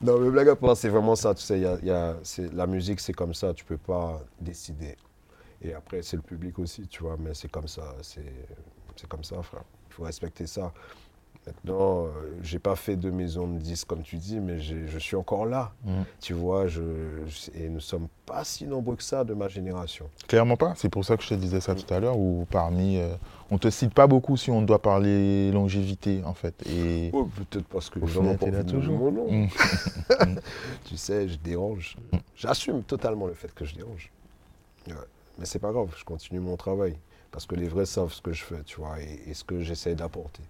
Non, mais blague à part, c'est vraiment ça. Tu sais, y a- la musique, c'est comme ça. Tu peux pas décider. Et après, c'est le public aussi, tu vois. Mais c'est comme ça. C'est comme ça, frère. Il faut respecter ça. Maintenant, euh, j'ai pas fait de maison de 10 comme tu dis, mais je suis encore là. Mm. Tu vois, je, je- et nous sommes pas si nombreux que ça de ma génération. Clairement pas. C'est pour ça que je te disais ça tout à l'heure, où parmi... euh, on te cite pas beaucoup si on doit parler longévité, en fait. Et... Oh, peut-être parce que là de me toujours. mon nom. <laughs> Mm. Tu sais, je dérange. J'assume totalement le fait que je dérange. Ouais. Mais c'est pas grave, je continue mon travail. Parce que les vrais savent ce que je fais, tu vois, et, et ce que j'essaie d'apporter.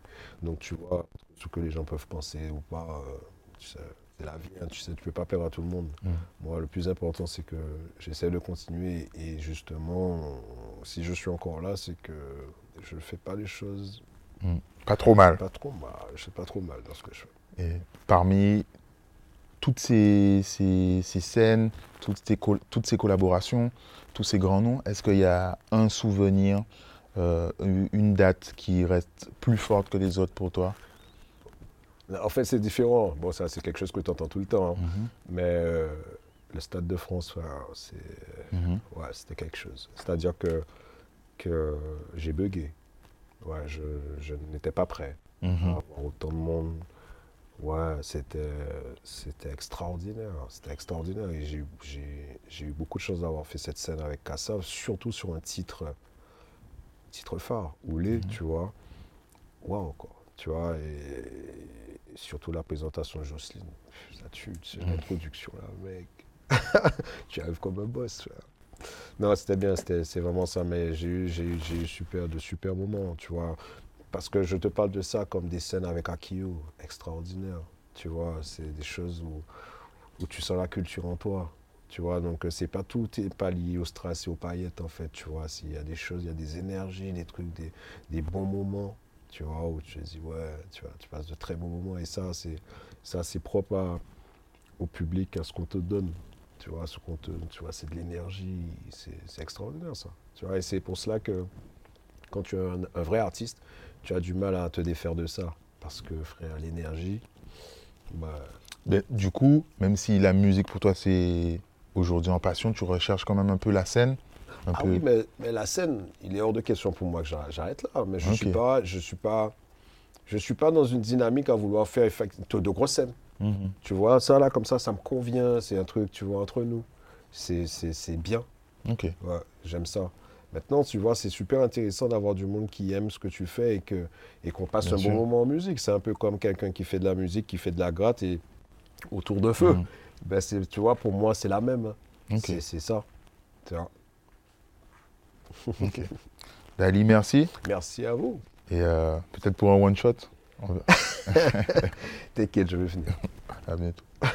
Donc, tu vois, ce que les gens peuvent penser ou pas, euh, tu sais, c'est la vie, hein, tu sais, tu peux pas perdre à tout le monde. Mm. Moi, le plus important, c'est que j'essaie de continuer. Et justement, si je suis encore là, c'est que je ne fais pas les choses Pas trop mal. pas trop mal. Je fais pas trop mal dans ce que je fais. Et parmi toutes ces, ces- ces scènes, toutes ces, col- toutes ces collaborations, tous ces grands noms, est-ce qu'il y a un souvenir, euh, une date qui reste plus forte que les autres pour toi? En fait, c'est différent. Bon, ça, c'est quelque chose que tu entends tout le temps. hein. Mhm. Mais euh, le Stade de France, Mhm. ouais, c'était quelque chose. C'est-à-dire que, que j'ai bugué. Ouais, je, je n'étais pas prêt à Mhm. avoir autant de monde. Ouais, c'était, c'était extraordinaire. C'était extraordinaire. Et j'ai, j'ai, j'ai eu beaucoup de chance d'avoir fait cette scène avec Kassav, surtout sur un titre, titre phare, Oulé, tu vois. Waouh, quoi. Tu vois, et, et surtout la présentation de Jocelyne. Ça tue, c'est l'introduction là, mec. <laughs> tu arrives comme un boss. frère. Non, c'était bien, c'était, c'est vraiment ça. Mais j'ai eu, j'ai, j'ai eu super, de super moments, tu vois. Parce que je te parle de ça comme des scènes avec Akio, extraordinaire. Tu vois, c'est des choses où, où tu sens la culture en toi. Tu vois, donc euh, c'est pas tout, n'est pas lié au strass et aux paillettes en fait. Tu vois, s'il y a des choses, il y a des énergies, des trucs, des, des bons moments. Tu vois, où tu te dis, ouais, tu vois, tu passes de très bons moments. Et ça, c'est, ça, c'est propre au public, à ce qu'on te donne. Tu vois, ce qu'on te, tu vois, c'est de l'énergie, c'est, extraordinaire ça. Tu vois, et c'est pour cela que quand tu es un vrai artiste, tu as du mal à te défaire de ça. Parce que, frère, l'énergie, bah, du coup, même si la musique pour toi c'est aujourd'hui en passion, tu recherches quand même un peu la scène un Ah peu... oui, mais, mais la scène, il est hors de question pour moi que j'arrête- là. Mais je Ok. suis pas, je suis pas, je suis pas dans une dynamique à vouloir faire de grosses scènes. Mhm. Tu vois, ça là, comme ça, ça me convient. C'est un truc, tu vois, entre nous. C'est bien. Ok. Ouais, j'aime ça. Maintenant, tu vois, c'est super intéressant d'avoir du monde qui aime ce que tu fais et que et qu'on passe Bien un sûr. bon moment en musique. C'est un peu comme quelqu'un qui fait de la musique, qui fait de la gratte et autour de feu. Mhm. Ben, c'est- tu vois, pour moi, c'est la même. hein. C'est ça. Ok. Dali, merci. Merci à vous. Et euh, peut-être pour un one-shot. <laughs> <laughs> T'inquiète, je vais venir. À bientôt. <laughs>